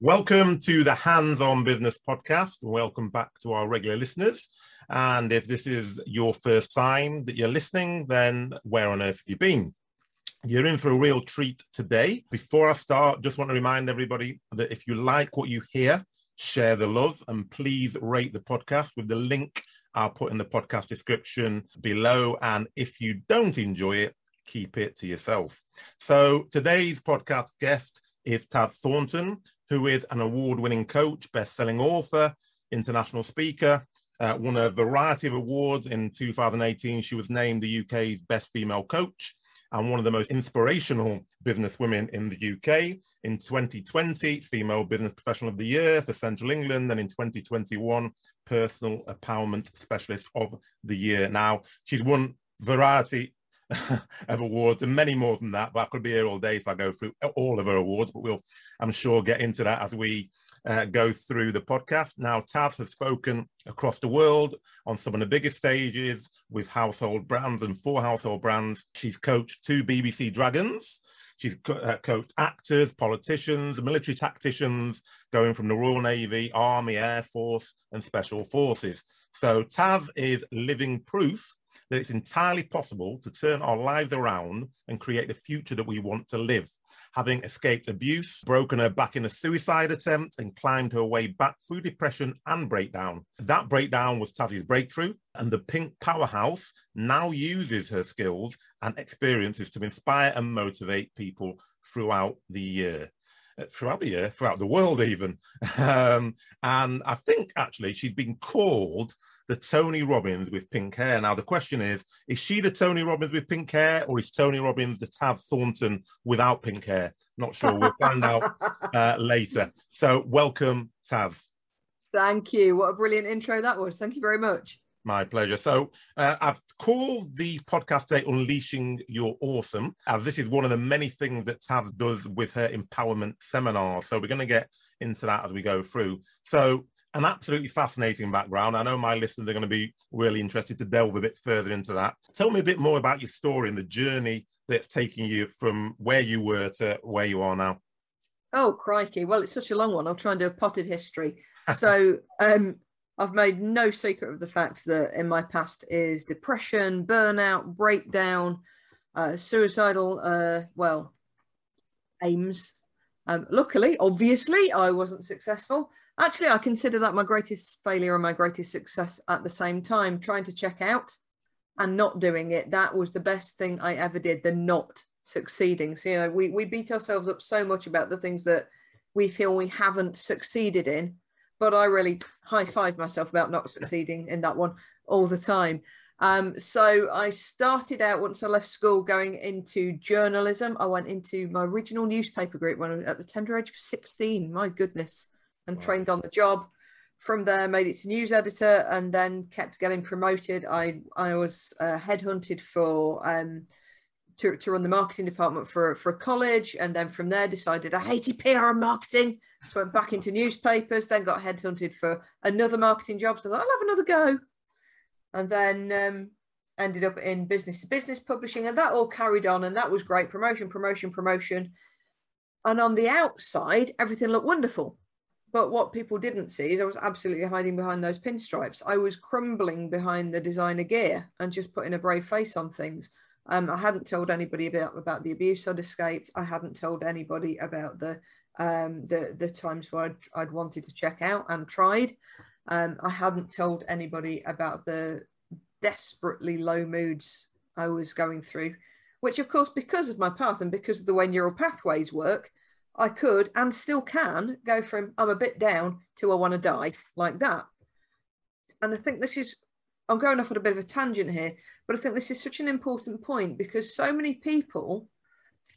Welcome to the Hands on Business podcast. Welcome back to our regular listeners. And if this is your first time that you're listening, then where on earth have you been? You're in for a real treat today. Before I start, just want to remind everybody that if you like what you hear, share the love and please rate the podcast with the link I'll put in the podcast description below. And if you don't enjoy it, keep it to yourself. So today's podcast guest is Taz Thornton, who is an award winning coach, best selling author, international speaker. Uh, won a variety of awards in 2018. She was named the UK's best female coach and one of the most inspirational business women in the UK. In 2020, Female Business Professional of the Year for Central England, and in 2021, Personal Empowerment Specialist of the Year. Now, she's won variety of awards and many more than that. But I could be here all day if I go through all of her awards. But we'll, I'm sure, get into that as we uh, go through the podcast. Now, Taz has spoken across the world on some of the biggest stages with household brands and for household brands. She's coached two BBC Dragons. She's uh, coached actors, politicians, military tacticians, going from the Royal Navy, Army, Air Force, and Special Forces. So Taz is living proof that it's entirely possible to turn our lives around and create the future that we want to live. Having escaped abuse, broken her back in a suicide attempt, and climbed her way back through depression and breakdown. That breakdown was Taz's breakthrough, and the Pink Powerhouse now uses her skills and experiences to inspire and motivate people throughout the year uh, throughout the year, throughout the world, even. Um, and I think actually she's been called the Tony Robbins with pink hair. Now, the question is is she the Tony Robbins with pink hair, or is Tony Robbins the Taz Thornton without pink hair? Not sure. We'll find out uh, later. So, welcome, Taz. Thank you. What a brilliant intro that was. Thank you very much. My pleasure. So, uh, I've called the podcast today Unleashing Your Awesome, as this is one of the many things that Taz does with her empowerment seminar. So, we're going to get into that as we go through. So, an absolutely fascinating background. I know my listeners are going to be really interested to delve a bit further into that. Tell me a bit more about your story and the journey that's taking you from where you were to where you are now. Oh, crikey. Well, it's such a long one. I'll try and do a potted history. so, um, I've made no secret of the fact that in my past is depression, burnout, breakdown, uh, suicidal, uh, well, aims. Um, luckily, obviously, I wasn't successful. Actually, I consider that my greatest failure and my greatest success at the same time. Trying to check out and not doing it, that was the best thing I ever did, the not succeeding. So, you know, we, we beat ourselves up so much about the things that we feel we haven't succeeded in. But I really high five myself about not succeeding in that one all the time. Um, so I started out once I left school going into journalism. I went into my original newspaper group when I was at the tender age of 16. My goodness and wow. trained on the job. From there, made it to news editor, and then kept getting promoted. I I was uh, headhunted for um, to, to run the marketing department for for a college, and then from there decided I hated PR and marketing, so went back into newspapers. Then got headhunted for another marketing job, so I thought I'll have another go, and then um, ended up in business to business publishing, and that all carried on, and that was great. Promotion, promotion, promotion, and on the outside, everything looked wonderful but what people didn't see is I was absolutely hiding behind those pinstripes. I was crumbling behind the designer gear and just putting a brave face on things. Um, I hadn't told anybody about, about the abuse I'd escaped. I hadn't told anybody about the um, the the times where I'd, I'd, wanted to check out and tried. Um, I hadn't told anybody about the desperately low moods I was going through, which of course, because of my path and because of the way neural pathways work, I could and still can go from I'm a bit down to I want to die like that. And I think this is, I'm going off on a bit of a tangent here, but I think this is such an important point because so many people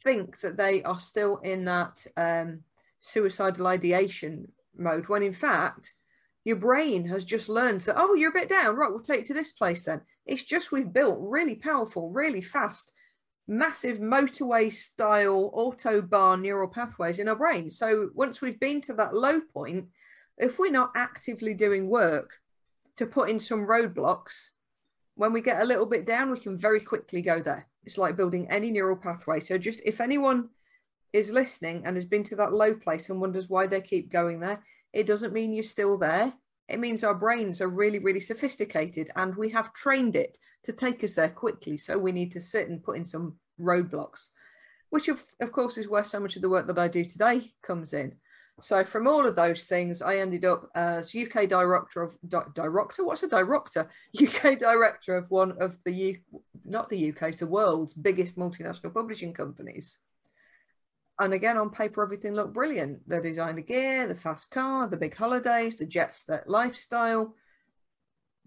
think that they are still in that um, suicidal ideation mode when in fact your brain has just learned that, oh, you're a bit down, right, we'll take to this place then. It's just we've built really powerful, really fast massive motorway style autobahn neural pathways in our brains. So once we've been to that low point, if we're not actively doing work to put in some roadblocks, when we get a little bit down, we can very quickly go there. It's like building any neural pathway. So just if anyone is listening and has been to that low place and wonders why they keep going there, it doesn't mean you're still there. It means our brains are really, really sophisticated and we have trained it to take us there quickly. So we need to sit and put in some roadblocks, which, of, of course, is where so much of the work that I do today comes in. So from all of those things, I ended up as UK director of di- director. What's a director? UK director of one of the U, not the UK's, the world's biggest multinational publishing companies. And again, on paper, everything looked brilliant. The designer gear, the fast car, the big holidays, the jet set lifestyle.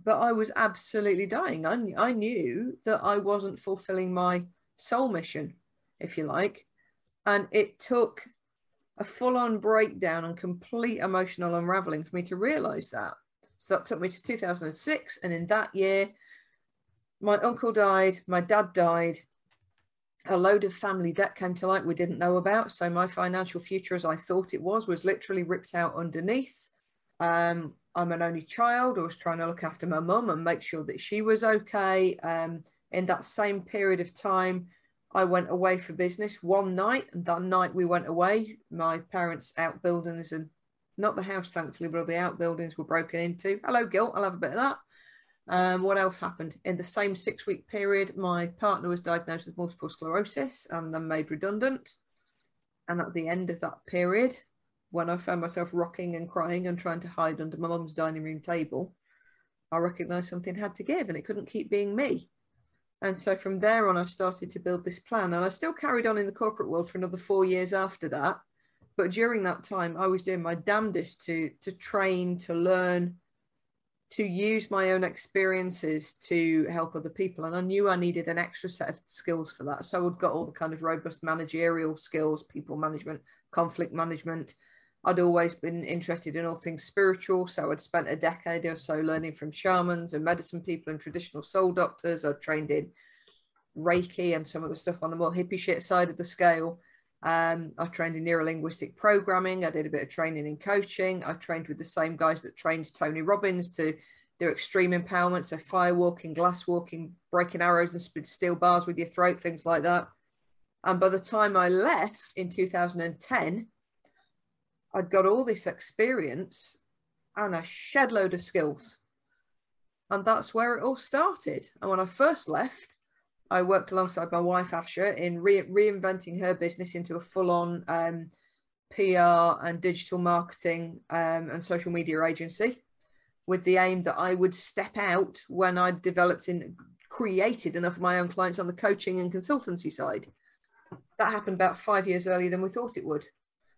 But I was absolutely dying. I, I knew that I wasn't fulfilling my soul mission, if you like. And it took a full on breakdown and complete emotional unraveling for me to realize that. So that took me to 2006. And in that year, my uncle died, my dad died, a load of family debt came to light we didn't know about. So my financial future, as I thought it was, was literally ripped out underneath. Um, I'm an only child. I was trying to look after my mum and make sure that she was okay. Um, in that same period of time, I went away for business one night, and that night we went away. My parents' outbuildings and not the house, thankfully, but the outbuildings were broken into. Hello, guilt. I'll have a bit of that. Um, what else happened? In the same six week period, my partner was diagnosed with multiple sclerosis and then made redundant. And at the end of that period, when I found myself rocking and crying and trying to hide under my mum's dining room table, I recognized something had to give and it couldn't keep being me. And so from there on, I started to build this plan. And I still carried on in the corporate world for another four years after that. But during that time, I was doing my damnedest to, to train, to learn, to use my own experiences to help other people. And I knew I needed an extra set of skills for that. So I'd got all the kind of robust managerial skills, people management, conflict management. I'd always been interested in all things spiritual. So I'd spent a decade or so learning from shamans and medicine people and traditional soul doctors. I'd trained in Reiki and some of the stuff on the more hippie shit side of the scale. Um, I trained in neurolinguistic programming. I did a bit of training in coaching. I trained with the same guys that trained Tony Robbins to do extreme empowerment, so fire walking, glass walking, breaking arrows and steel bars with your throat, things like that. And by the time I left in 2010, I'd got all this experience and a shed load of skills. And that's where it all started. And when I first left, I worked alongside my wife Asha in re- reinventing her business into a full-on um, PR and digital marketing um, and social media agency, with the aim that I would step out when I developed and created enough of my own clients on the coaching and consultancy side. That happened about five years earlier than we thought it would.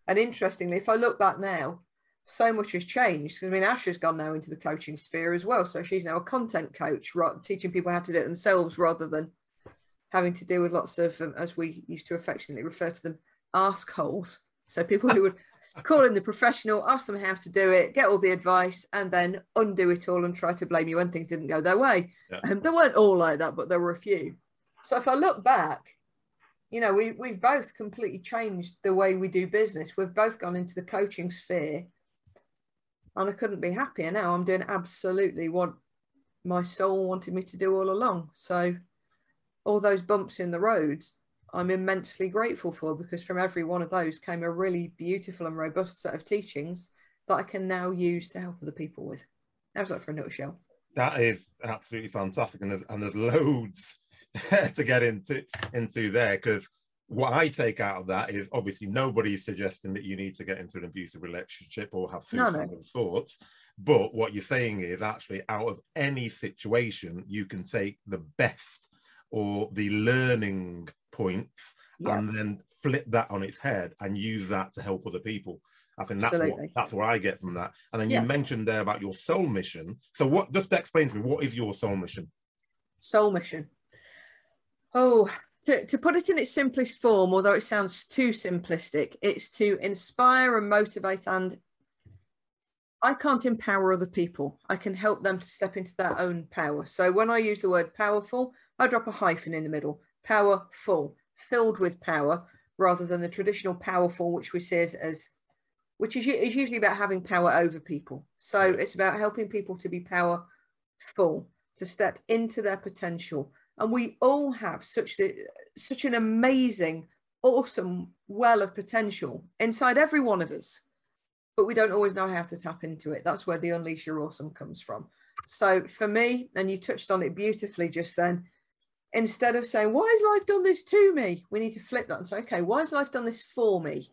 And interestingly, if I look back now, so much has changed. I mean, Asha's gone now into the coaching sphere as well. So she's now a content coach, teaching people how to do it themselves rather than having to deal with lots of, um, as we used to affectionately refer to them, ask holes. So people who would call in the professional, ask them how to do it, get all the advice, and then undo it all and try to blame you when things didn't go their way. Yeah. Um, they weren't all like that, but there were a few. So if I look back, you know, we, we've both completely changed the way we do business. We've both gone into the coaching sphere. And I couldn't be happier now. I'm doing absolutely what my soul wanted me to do all along. So all those bumps in the roads, I'm immensely grateful for because from every one of those came a really beautiful and robust set of teachings that I can now use to help other people with. How's that for a nutshell? That is absolutely fantastic, and there's and there's loads to get into into there because what I take out of that is obviously nobody's suggesting that you need to get into an abusive relationship or have suicidal no, no. thoughts. But what you're saying is actually out of any situation, you can take the best or the learning points yeah. and then flip that on its head and use that to help other people. I think that's Absolutely. what that's what I get from that. And then yeah. you mentioned there about your soul mission. So what just explain to me what is your soul mission? Soul mission. Oh, to, to put it in its simplest form, although it sounds too simplistic, it's to inspire and motivate and I can't empower other people. I can help them to step into their own power. So when I use the word powerful, I drop a hyphen in the middle. Powerful, filled with power, rather than the traditional powerful, which we see as, as which is, is usually about having power over people. So it's about helping people to be powerful, to step into their potential. And we all have such the, such an amazing awesome well of potential inside every one of us, but we don't always know how to tap into it. That's where the Unleash Your Awesome comes from. So for me, and you touched on it beautifully just then, instead of saying, Why has life done this to me? We need to flip that and say, Okay, why has life done this for me?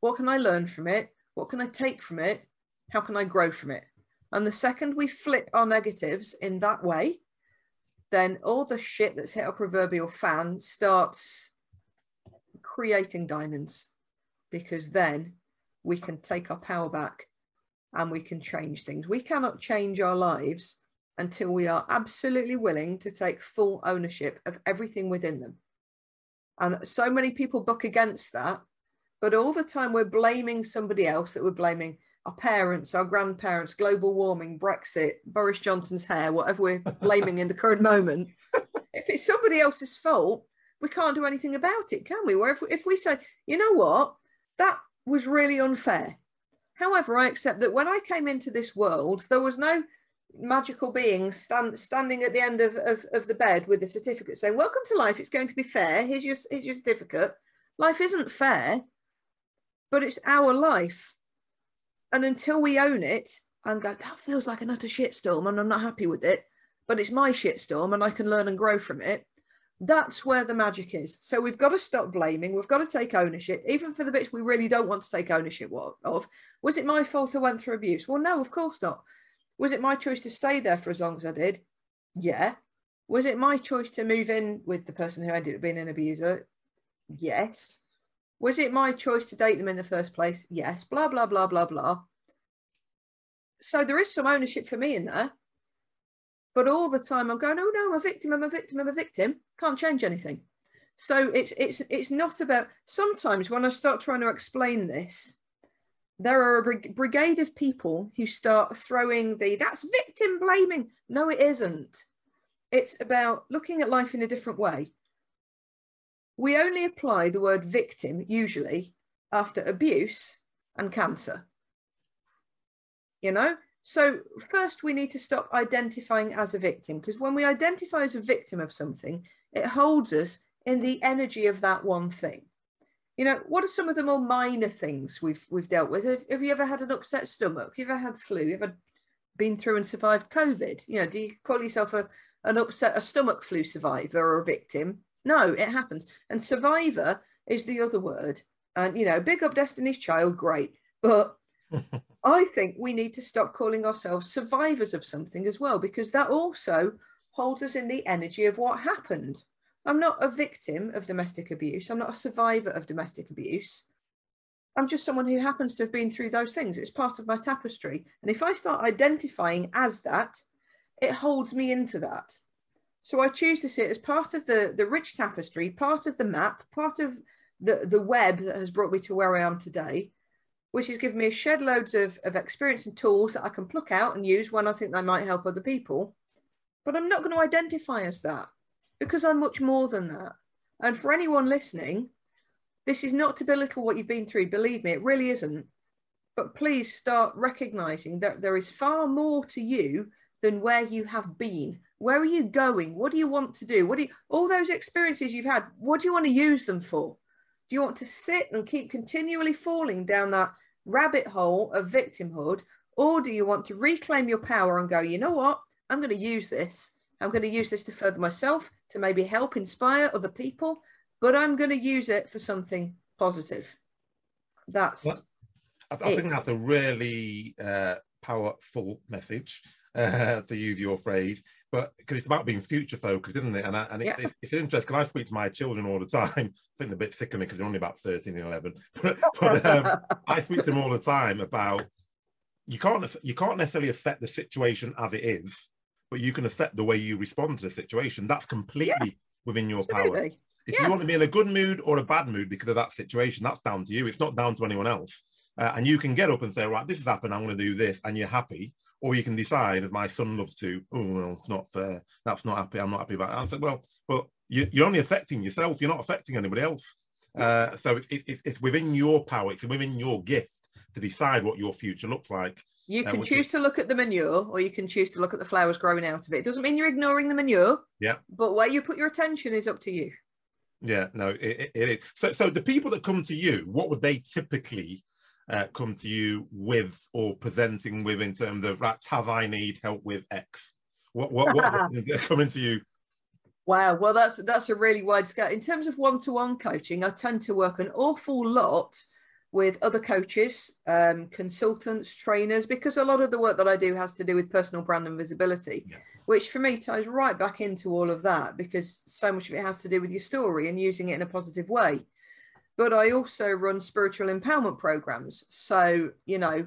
What can I learn from it? What can I take from it? How can I grow from it? And the second we flip our negatives in that way, then all the shit that's hit our proverbial fan starts creating diamonds because then we can take our power back and we can change things. We cannot change our lives until we are absolutely willing to take full ownership of everything within them. And so many people buck against that, but all the time we're blaming somebody else that we're blaming our parents, our grandparents, global warming, Brexit, Boris Johnson's hair, whatever we're blaming in the current moment. If it's somebody else's fault, we can't do anything about it, can we? Where if we, if we say, you know what, that was really unfair. However, I accept that when I came into this world, there was no magical being stand, standing at the end of, of, of the bed with a certificate saying, Welcome to life, it's going to be fair. Here's your, here's your certificate. Life isn't fair, but it's our life. And until we own it and go, That feels like an utter shitstorm and I'm not happy with it, but it's my shitstorm and I can learn and grow from it, that's where the magic is. So we've got to stop blaming. We've got to take ownership, even for the bits we really don't want to take ownership of. Was it my fault I went through abuse? Well, no, of course not. Was it my choice to stay there for as long as I did? Yeah. Was it my choice to move in with the person who ended up being an abuser? Yes. Was it my choice to date them in the first place? Yes. Blah, blah, blah, blah, blah. So there is some ownership for me in there. But all the time I'm going, oh no, I'm a victim, I'm a victim, I'm a victim. Can't change anything. So it's it's it's not about sometimes when I start trying to explain this, there are a brigade of people who start throwing the that's victim blaming. No, it isn't. It's about looking at life in a different way. We only apply the word victim usually after abuse and cancer. You know, so, first, we need to stop identifying as a victim because when we identify as a victim of something, it holds us in the energy of that one thing. You know, what are some of the more minor things we've we've dealt with? Have, have you ever had an upset stomach? Have you ever had flu? Have you ever been through and survived COVID? You know, do you call yourself a an upset a stomach flu survivor or a victim? No, it happens. And survivor is the other word. And you know, big up Destiny's Child, great. But I think we need to stop calling ourselves survivors of something as well, because that also holds us in the energy of what happened. I'm not a victim of domestic abuse. I'm not a survivor of domestic abuse. I'm just someone who happens to have been through those things. It's part of my tapestry. And if I start identifying as that, it holds me into that. So I choose to see it as part of the, the rich tapestry, part of the map, part of the, the web that has brought me to where I am today which has given me a shed loads of, of experience and tools that I can pluck out and use when I think they might help other people. But I'm not going to identify as that because I'm much more than that. And for anyone listening, this is not to belittle what you've been through. Believe me, it really isn't. But please start recognizing that there is far more to you than where you have been. Where are you going? What do you want to do? What do you, all those experiences you've had, what do you want to use them for? Do you want to sit and keep continually falling down that rabbit hole of victimhood? Or do you want to reclaim your power and go, you know what? I'm going to use this. I'm going to use this to further myself, to maybe help inspire other people, but I'm going to use it for something positive. That's. Well, I, I think that's a really uh, powerful message uh, to use your phrase, but because it's about being future focused, isn't it? And, I, and it's, yeah. it's, it's interesting because I speak to my children all the time. I think they're a bit sick of me because they're only about 13 and 11. But, but um, I speak to them all the time about you can't you can't necessarily affect the situation as it is, but you can affect the way you respond to the situation. That's completely yeah. within your Absolutely. power. If yeah. you want to be in a good mood or a bad mood because of that situation, that's down to you. It's not down to anyone else. Uh, and you can get up and say, right, this has happened. I'm going to do this, and you're happy or you can decide, as my son loves to, oh, well, it's not fair. That's not happy. I'm not happy about it. I said, well, but you, are only affecting yourself. You're not affecting anybody else. Uh, so it, it, it's within your power. It's within your gift to decide what your future looks like. You can choose to look at the manure, or you can choose to look at the flowers growing out of it. It doesn't mean you're ignoring the manure. Yeah. But where you put your attention is up to you. Yeah, no, it, it is. So, so the people that come to you, what would they typically uh, come to you with or presenting with in terms of that? Have I need help with X? What what what they're coming to you? Wow, well that's that's a really wide scale. In terms of one-to-one coaching, I tend to work an awful lot with other coaches, um, consultants, trainers, because a lot of the work that I do has to do with personal brand and visibility, yeah. which for me ties right back into all of that because so much of it has to do with your story and using it in a positive way. But I also run spiritual empowerment programs. So, you know,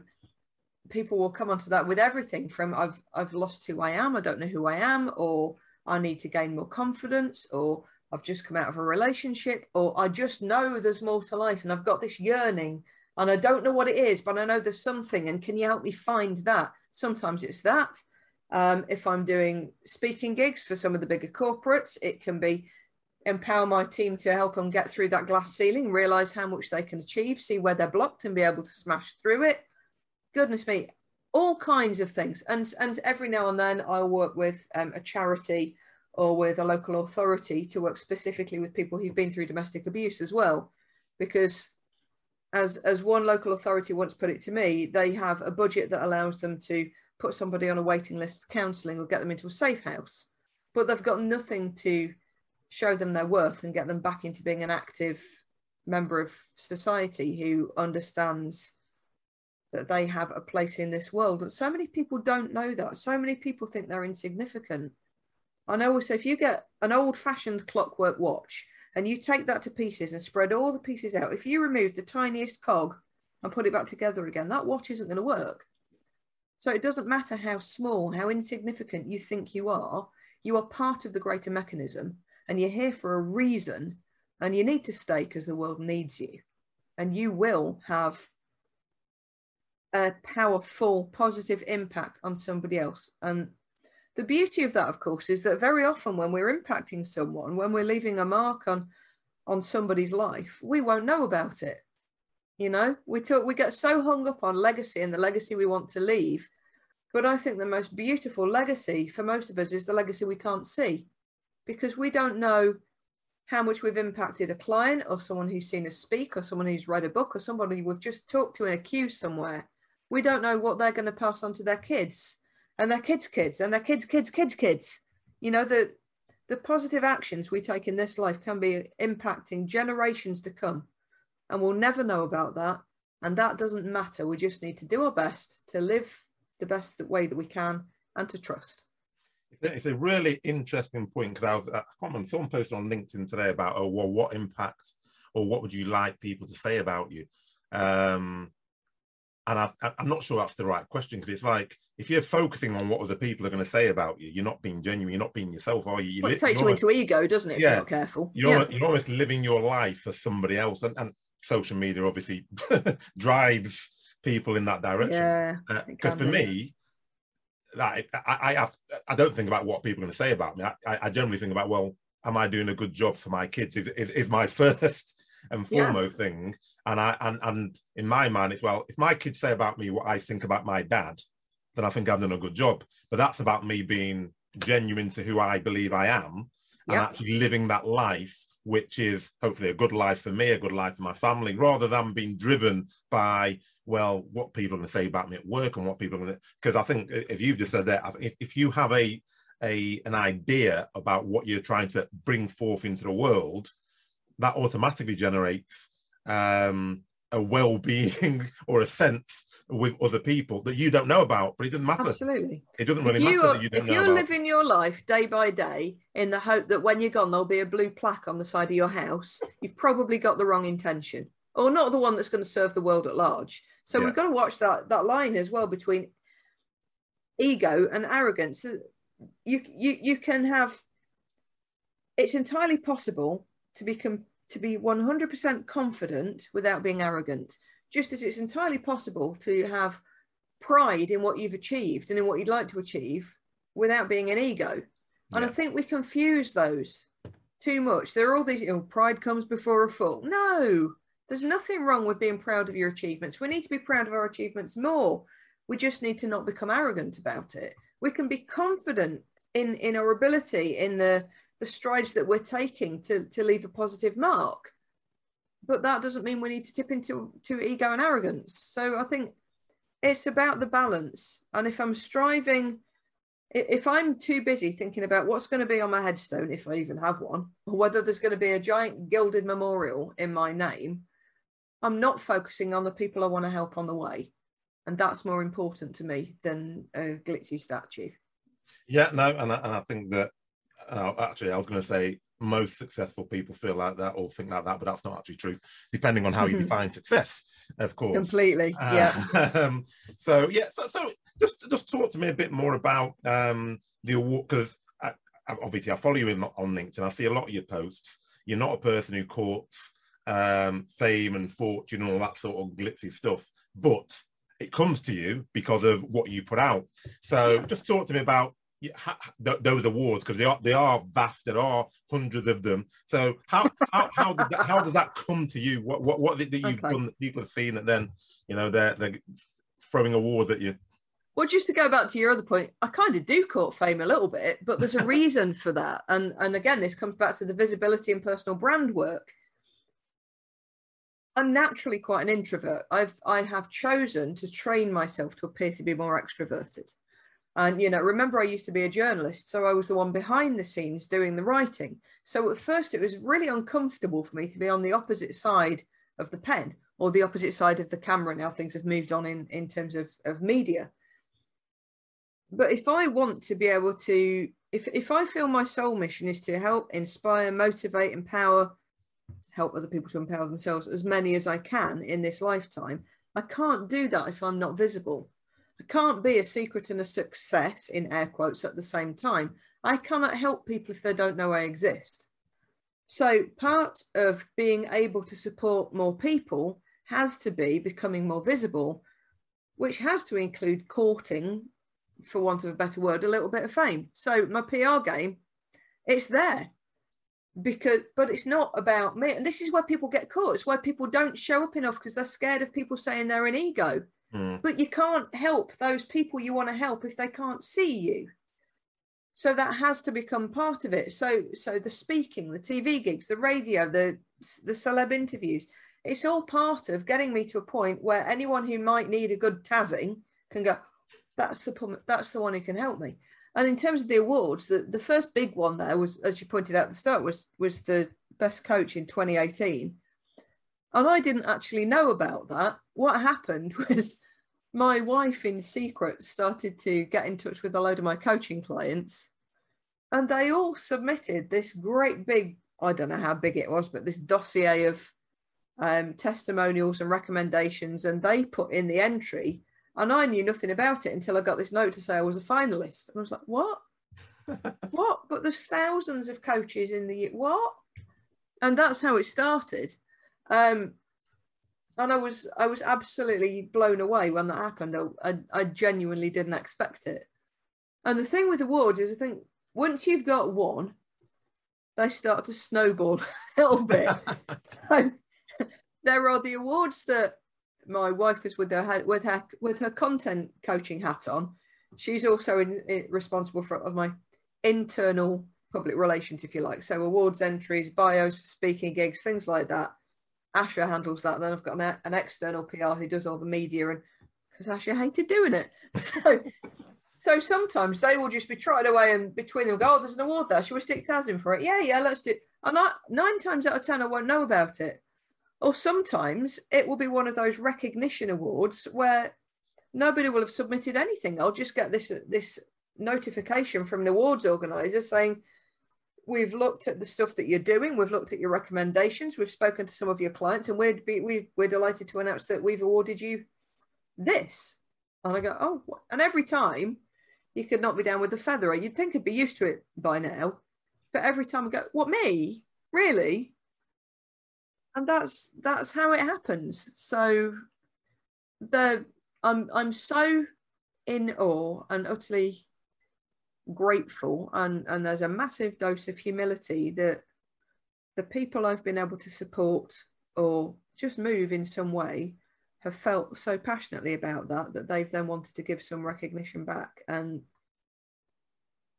people will come onto that with everything from I've I've lost who I am, I don't know who I am, or I need to gain more confidence, or I've just come out of a relationship, or I just know there's more to life and I've got this yearning and I don't know what it is, but I know there's something. And can you help me find that? Sometimes it's that. Um, if I'm doing speaking gigs for some of the bigger corporates, it can be empower my team to help them get through that glass ceiling, realize how much they can achieve, see where they're blocked and be able to smash through it. Goodness me, all kinds of things. And, and every now and then I'll work with um, a charity or with a local authority to work specifically with people who've been through domestic abuse as well. Because as, as one local authority once put it to me, they have a budget that allows them to put somebody on a waiting list for counselling or get them into a safe house. But they've got nothing to show them their worth and get them back into being an active member of society who understands that they have a place in this world. And so many people don't know that. So many people think they're insignificant. I know also if you get an old fashioned clockwork watch and you take that to pieces and spread all the pieces out, if you remove the tiniest cog and put it back together again, that watch isn't going to work. So it doesn't matter how small, how insignificant you think you are, you are part of the greater mechanism and you're here for a reason and you need to stay because the world needs you. And you will have a powerful, positive impact on somebody else. And the beauty of that, of course, is that very often when we're impacting someone, when we're leaving a mark on on somebody's life, we won't know about it. You know, we talk, we get so hung up on legacy and the legacy we want to leave. But I think the most beautiful legacy for most of us is the legacy we can't see because we don't know how much we've impacted a client or someone who's seen us speak or someone who's read a book or somebody we've just talked to in a queue somewhere. We don't know what they're going to pass on to their kids and their kids' kids and their kids' kids' kids' kids. You know, the the positive actions we take in this life can be impacting generations to come. And we'll never know about that. And that doesn't matter. We just need to do our best to live the best way that we can and to trust. It's a really interesting point because I was, I can't remember, someone posted on LinkedIn today about, oh, well, what impact or what would you like people to say about you? Um, and I, am not sure that's the right question because it's like if you're focusing on what other people are going to say about you, you're not being genuine, you're not being yourself, are you? Well, it takes you almost, into ego, doesn't it? Yeah, not careful. You're, yeah. you're almost living your life for somebody else, and, and social media obviously drives people in that direction. Yeah, because uh, for me, that I, I have, I don't think about what people are going to say about me. I, I generally think about well, am I doing a good job for my kids? Is, is, is my first and foremost yeah. thing. And I and and in my mind, it's well, if my kids say about me what I think about my dad, then I think I've done a good job. But that's about me being genuine to who I believe I am and actually living that life, which is hopefully a good life for me, a good life for my family, rather than being driven by well, what people are going to say about me at work and what people are going to. Because I think if you've just said that, if, if you have a a an idea about what you're trying to bring forth into the world, that automatically generates um, a well-being or a sense with other people that you don't know about, but it doesn't matter. Absolutely, it doesn't really matter. Are, you if you're living your life day by day in the hope that when you're gone there'll be a blue plaque on the side of your house, you've probably got the wrong intention, or not the one that's going to serve the world at large. So yeah. we've got to watch that that line as well between ego and arrogance. You you you can have. It's entirely possible to be com- to be 100% confident without being arrogant, just as it's entirely possible to have pride in what you've achieved and in what you'd like to achieve without being an ego. And I think we confuse those too much. There are all these, you know, pride comes before a fall. No, there's nothing wrong with being proud of your achievements. We need to be proud of our achievements more. We just need to not become arrogant about it. We can be confident in in our ability, in the the strides that we're taking to, to leave a positive mark. But that doesn't mean we need to tip into to ego and arrogance. So I think it's about the balance. And if I'm striving, if I'm too busy thinking about what's going to be on my headstone, if I even have one, or whether there's going to be a giant gilded memorial in my name, I'm not focusing on the people I want to help on the way. And that's more important to me than a glitzy statue. Yeah, no, and I, and I think that uh, actually, I was going to say most successful people feel like that or think like that, but that's not actually true, depending on how you mm-hmm. define success, of course. Completely, uh, yeah. Um, so yeah, so, so just just talk to me a bit more about um, the award because obviously I follow you in, on LinkedIn. I see a lot of your posts. You're not a person who courts um, fame and fortune and all that sort of glitzy stuff, but it comes to you because of what you put out. So just talk to me about those awards because they are they are vast. There are hundreds of them. So how how how did that, how does that come to you? What what what is it that you've okay. done that people have seen that then you know they're they're throwing awards at you? Well, just to go back to your other point, I kind of do court fame a little bit, but there's a reason for that. And and again, this comes back to the visibility and personal brand work. I'm naturally quite an introvert. I've I have chosen to train myself to appear to be more extroverted. And, you know, remember I used to be a journalist, so I was the one behind the scenes doing the writing. So at first it was really uncomfortable for me to be on the opposite side of the pen or the opposite side of the camera. Now things have moved on in, in terms of, of media. But if I want to be able to, if, if I feel my soul mission is to help, inspire, motivate, empower, help other people to empower themselves, as many as I can in this lifetime, I can't do that if I'm not visible. Can't be a secret and a success in air quotes at the same time. I cannot help people if they don't know I exist. So, part of being able to support more people has to be becoming more visible, which has to include courting, for want of a better word, a little bit of fame. So, my PR game, it's there because but it's not about me and this is where people get caught it's why people don't show up enough because they're scared of people saying they're an ego Mm. But you can't help those people you want to help if they can't see you. So that has to become part of it. So so the speaking, the TV gigs, the radio, the the celeb interviews, it's all part of getting me to a point where anyone who might need a good tazzing can go, that's the that's the one who can help me. And in terms of the awards, the, the first big one there was, as you pointed out at the start, was was the best coach in 2018. And I didn't actually know about that. What happened was my wife, in secret, started to get in touch with a load of my coaching clients, and they all submitted this great big I don't know how big it was, but this dossier of um, testimonials and recommendations, and they put in the entry. And I knew nothing about it until I got this note to say I was a finalist. And I was like, what? what? But there's thousands of coaches in the what? And that's how it started. Um, and I was I was absolutely blown away when that happened. I, I genuinely didn't expect it. And the thing with awards is, I think once you've got one, they start to snowball a little bit. so, there are the awards that my wife, because with her with her with her content coaching hat on, she's also in, in, responsible for of my internal public relations, if you like. So awards entries, bios speaking gigs, things like that. Asha handles that. Then I've got an, an external PR who does all the media, and because Asha hated doing it, so so sometimes they will just be tried away, and between them go, "Oh, there's an award there. Should we stick Taz in for it? Yeah, yeah, let's do." It. And I, nine times out of ten, I won't know about it. Or sometimes it will be one of those recognition awards where nobody will have submitted anything. I'll just get this this notification from the awards organizer saying we've looked at the stuff that you're doing. We've looked at your recommendations. We've spoken to some of your clients, and we're we, we're delighted to announce that we've awarded you this. And I go, oh, and every time you could not be down with the feather. You'd think I'd be used to it by now, but every time I go, what me? Really? And that's that's how it happens. So the I'm I'm so in awe and utterly grateful and and there's a massive dose of humility that the people I've been able to support or just move in some way have felt so passionately about that that they've then wanted to give some recognition back and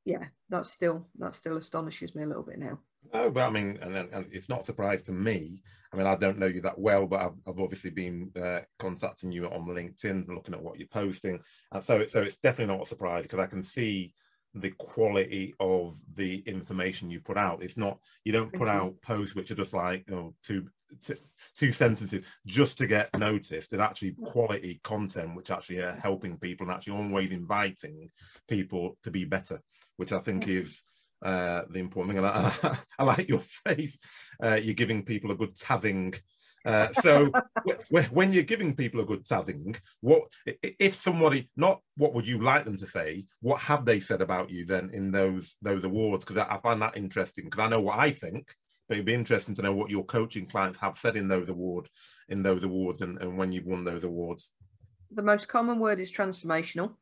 yeah, that's still that still astonishes me a little bit now. No, but I mean, and, and it's not a surprise to me. I mean, I don't know you that well, but I've, I've obviously been uh, contacting you on LinkedIn, looking at what you're posting, and so so it's definitely not a surprise because I can see the quality of the information you put out. It's not you don't put out posts which are just like you know two, two, two sentences just to get noticed. It's actually quality content which actually are helping people and actually always inviting people to be better, which I think is uh, the important thing. And I, I like your phrase. Uh, you're giving people a good tazzing uh, so when you're giving people a good tazzing, what if somebody not what would you like them to say? What have they said about you then in those those awards? Because I, I find that interesting because I know what I think, but it'd be interesting to know what your coaching clients have said in those award in those awards and, and when you've won those awards. The most common word is transformational.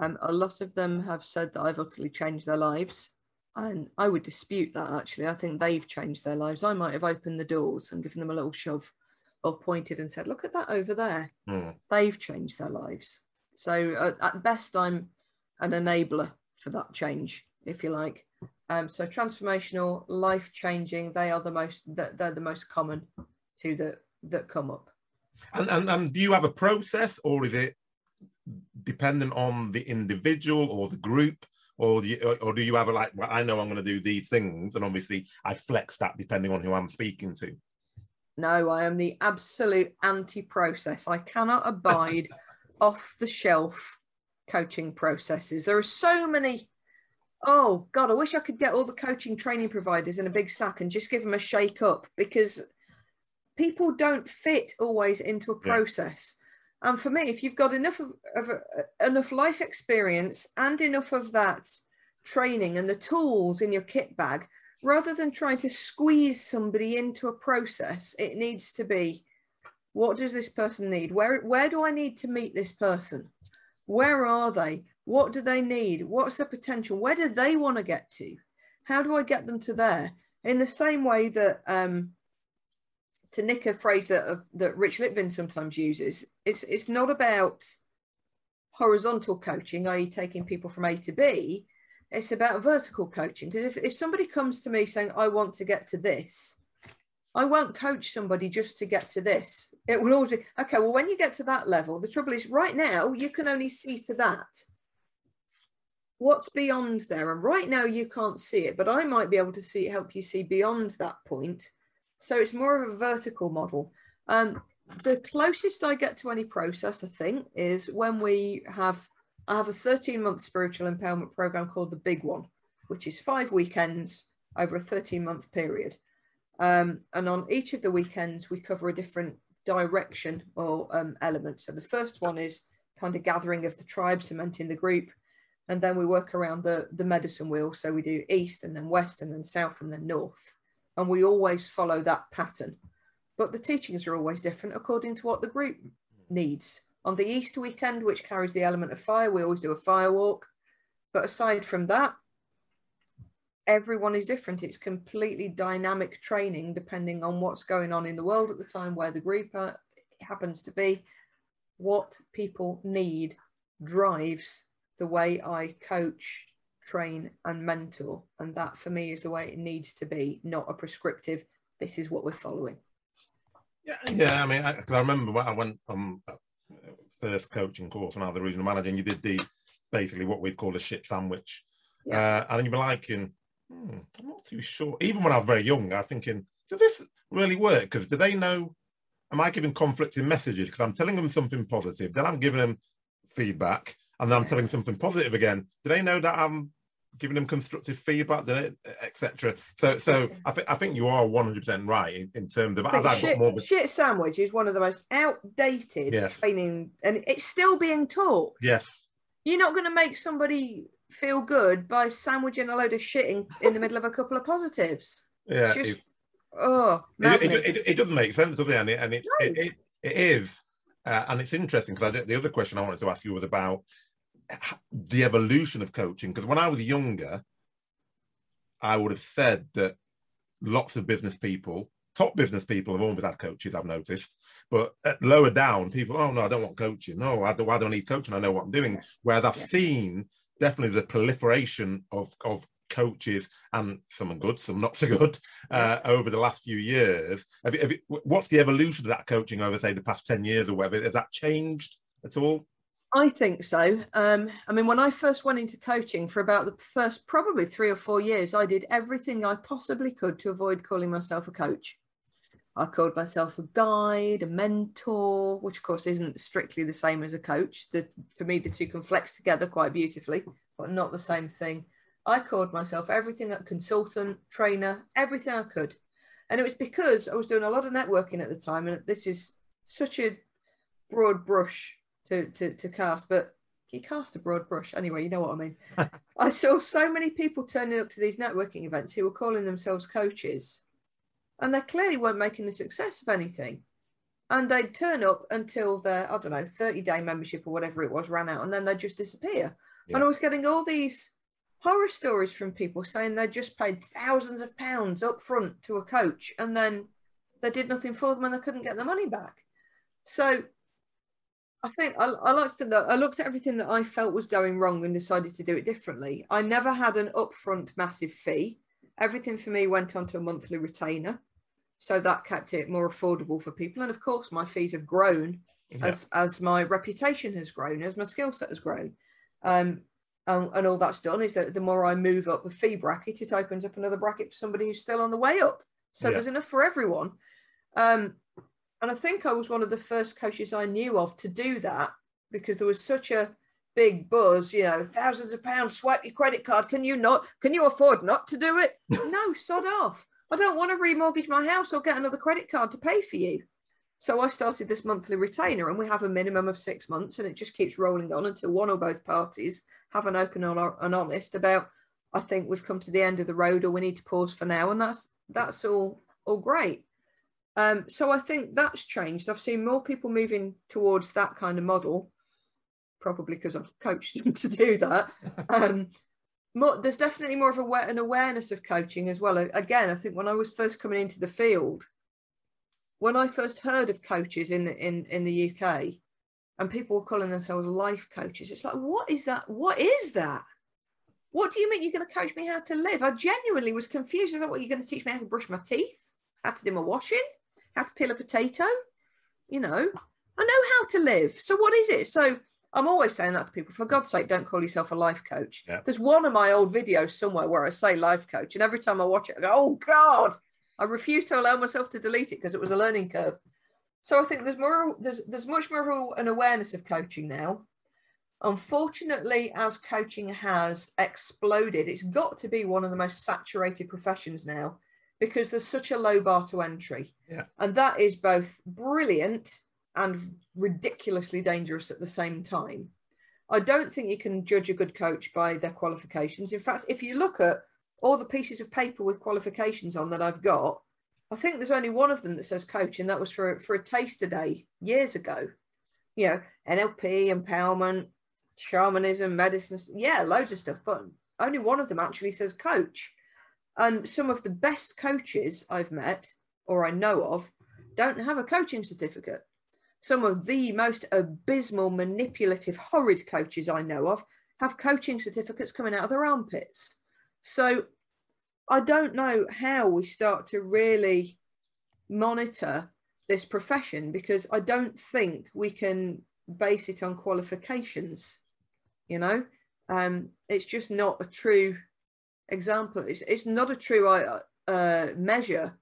Um, a lot of them have said that I've utterly changed their lives. And I would dispute that actually. I think they've changed their lives. I might have opened the doors and given them a little shove or pointed and said, look at that over there. Mm. They've changed their lives. So uh, at best, I'm an enabler for that change, if you like. Um, so transformational, life changing, they are the most, they're the most common to that that come up. And, and, and do you have a process or is it dependent on the individual or the group? Or do you, or do you have a like well, i know i'm going to do these things and obviously i flex that depending on who i'm speaking to. No i am the absolute anti-process. I cannot abide off the shelf coaching processes. There are so many oh god i wish i could get all the coaching training providers in a big sack and just give them a shake up because people don't fit always into a process. And for me, if you've got enough of, of uh, enough life experience and enough of that training and the tools in your kit bag, rather than trying to squeeze somebody into a process, it needs to be what does this person need? Where where do I need to meet this person? Where are they? What do they need? What's their potential? Where do they want to get to? How do I get them to there? In the same way that um, to nick a phrase that uh, that Rich Litvin sometimes uses, it's it's not about horizontal coaching, i.e., taking people from A to B. It's about vertical coaching. Because if, if somebody comes to me saying, I want to get to this, I won't coach somebody just to get to this. It will always be, okay, well, when you get to that level, the trouble is right now you can only see to that. What's beyond there? And right now you can't see it, but I might be able to see help you see beyond that point so it's more of a vertical model. Um, the closest I get to any process, I think, is when we have I have a 13 month spiritual empowerment program called the Big One, which is five weekends over a 13 month period. Um, and on each of the weekends, we cover a different direction or um, element. So the first one is kind of gathering of the tribe, cementing the group. And then we work around the, the medicine wheel. So we do east and then west and then south and then north and we always follow that pattern. But the teachings are always different according to what the group needs. On the Easter weekend, which carries the element of fire, we always do a fire walk. But aside from that, everyone is different. It's completely dynamic training depending on what's going on in the world at the time, where the group uh, happens to be, what people need drives the way I coach train and mentor and that for me is the way it needs to be not a prescriptive this is what we're following. Yeah yeah i mean I, I remember when i went on um, first coaching course and I was the regional manager and you did the basically what we'd call a shit sandwich. Yeah. uh, and you were like hmm, i'm not too sure. Even when i was very young i was thinking does this really work? Because do they know am i giving conflicting messages? Because i'm telling them something positive then i'm giving them feedback and then I'm telling something positive again. Do they know that I'm giving them constructive feedback, etc. So, so I think I think you are one hundred percent right in, in, terms of as shit, more. Shit sandwich is one of the most outdated yes. training, and it's still being taught. Yes, you're not going to make somebody feel good by sandwiching a load of shit in, in the middle of a couple of positives. Yeah, it's just, oh, it, it, it, it, doesn't make sense, does it? And, it, and it's no. it, it is, uh, and it's interesting because the other question I wanted to ask you was about the evolution of coaching because when I was younger, I would have said that lots of business people, top business people, have always had coaches. I've noticed, but lower down, people, oh no, I don't want coaching. No, I don't, I don't need coaching. I know what I'm doing. Whereas I've yeah. seen definitely the proliferation of of coaches and some are good, some not so good uh, over the last few years. Have you, have you, what's the evolution of that coaching over, say, the past 10 years or whatever? Has that changed at all? I think so. Um, I mean, when I first went into coaching for about the first probably three or four years, I did everything I possibly could to avoid calling myself a coach. I called myself a guide, a mentor, which of course isn't strictly the same as a coach. The, for me, the two can flex together quite beautifully, but not the same thing. I called myself everything a consultant, trainer, everything I could. And it was because I was doing a lot of networking at the time. And this is such a broad brush to, to, to cast, but he cast a broad brush. Anyway, you know what I mean. I saw so many people turning up to these networking events who were calling themselves coaches. And they clearly weren't making a success of anything. And they'd turn up until their, I don't know, 30 day membership or whatever it was ran out, and then they'd just disappear. Yeah. And I was getting all these horror stories from people saying they just paid thousands of pounds up front to a coach and then they did nothing for them and they couldn't get their money back. So I think I, I like to that I looked at everything that I felt was going wrong and decided to do it differently. I never had an upfront massive fee. Everything for me went onto a monthly retainer. So that kept it more affordable for people. And of course my fees have grown yeah. as as my reputation has grown, as my skill set has grown. Um, um, and all that's done is that the more I move up the fee bracket, it opens up another bracket for somebody who's still on the way up. So yeah. there's enough for everyone. Um, and I think I was one of the first coaches I knew of to do that because there was such a big buzz, you know, thousands of pounds, swipe your credit card. Can you not? Can you afford not to do it? no, sod off. I don't want to remortgage my house or get another credit card to pay for you. So I started this monthly retainer, and we have a minimum of six months, and it just keeps rolling on until one or both parties have an open and honest about. I think we've come to the end of the road, or we need to pause for now, and that's that's all all great. Um, so I think that's changed. I've seen more people moving towards that kind of model, probably because I've coached them to do that. Um, more, there's definitely more of a, an awareness of coaching as well. Again, I think when I was first coming into the field, when I first heard of coaches in the, in in the UK, and people were calling themselves life coaches, it's like, what is that? What is that? What do you mean you're going to coach me how to live? I genuinely was confused. I thought, what, you're going to teach me how to brush my teeth, how to do my washing, to peel a potato? You know, I know how to live. So what is it? So I'm always saying that to people. For God's sake, don't call yourself a life coach. Yeah. There's one of my old videos somewhere where I say life coach, and every time I watch it, I go, "Oh God, I refuse to allow myself to delete it because it was a learning curve. So I think there's more there's there's much more of an awareness of coaching now. Unfortunately, as coaching has exploded, it's got to be one of the most saturated professions now because there's such a low bar to entry. Yeah. And that is both brilliant and ridiculously dangerous at the same time. I don't think you can judge a good coach by their qualifications. In fact, if you look at all the pieces of paper with qualifications on that I've got, I think there's only one of them that says coach, and that was for for a taster day years ago. You know, NLP, empowerment, shamanism, medicine, yeah, loads of stuff, but only one of them actually says coach. And some of the best coaches I've met or I know of don't have a coaching certificate. Some of the most abysmal, manipulative, horrid coaches I know of have coaching certificates coming out of their armpits. So I don't know how we start to really monitor this profession because I don't think we can base it on qualifications. You know, um, it's just not a true example. It's, it's not a true uh, uh, measure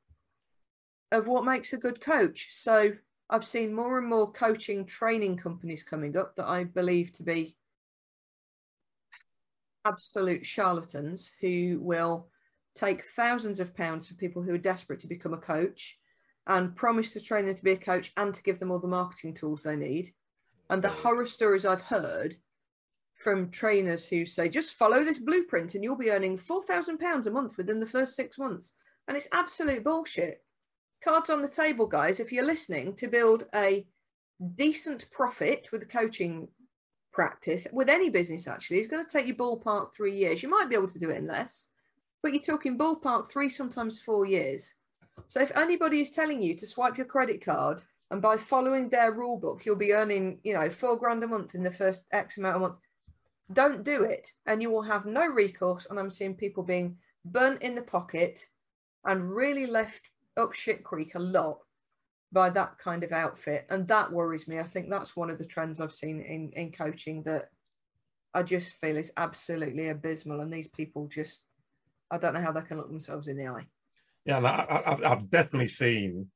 of what makes a good coach. So I've seen more and more coaching training companies coming up that I believe to be absolute charlatans who will take thousands of pounds for people who are desperate to become a coach and promise to train them to be a coach and to give them all the marketing tools they need. And the horror stories I've heard from trainers who say, just follow this blueprint and you'll be earning £4,000 a month within the first six months. And it's absolute bullshit. Cards on the table, guys, if you're listening, to build a decent profit with a coaching practice, with any business actually, is going to take you ballpark three years. You might be able to do it in less, but you're talking ballpark three, sometimes four years. So if anybody is telling you to swipe your credit card and by following their rule book, you'll be earning, you know, four grand a month in the first X amount of months, don't do it and you will have no recourse and i'm seeing people being burnt in the pocket and really left up shit creek a lot by that kind of outfit. And that worries me. I think that's one of the trends i've seen in in coaching that i just feel is absolutely abysmal and these people just i don't know how they can look themselves in the eye. Yeah I, have I've definitely seen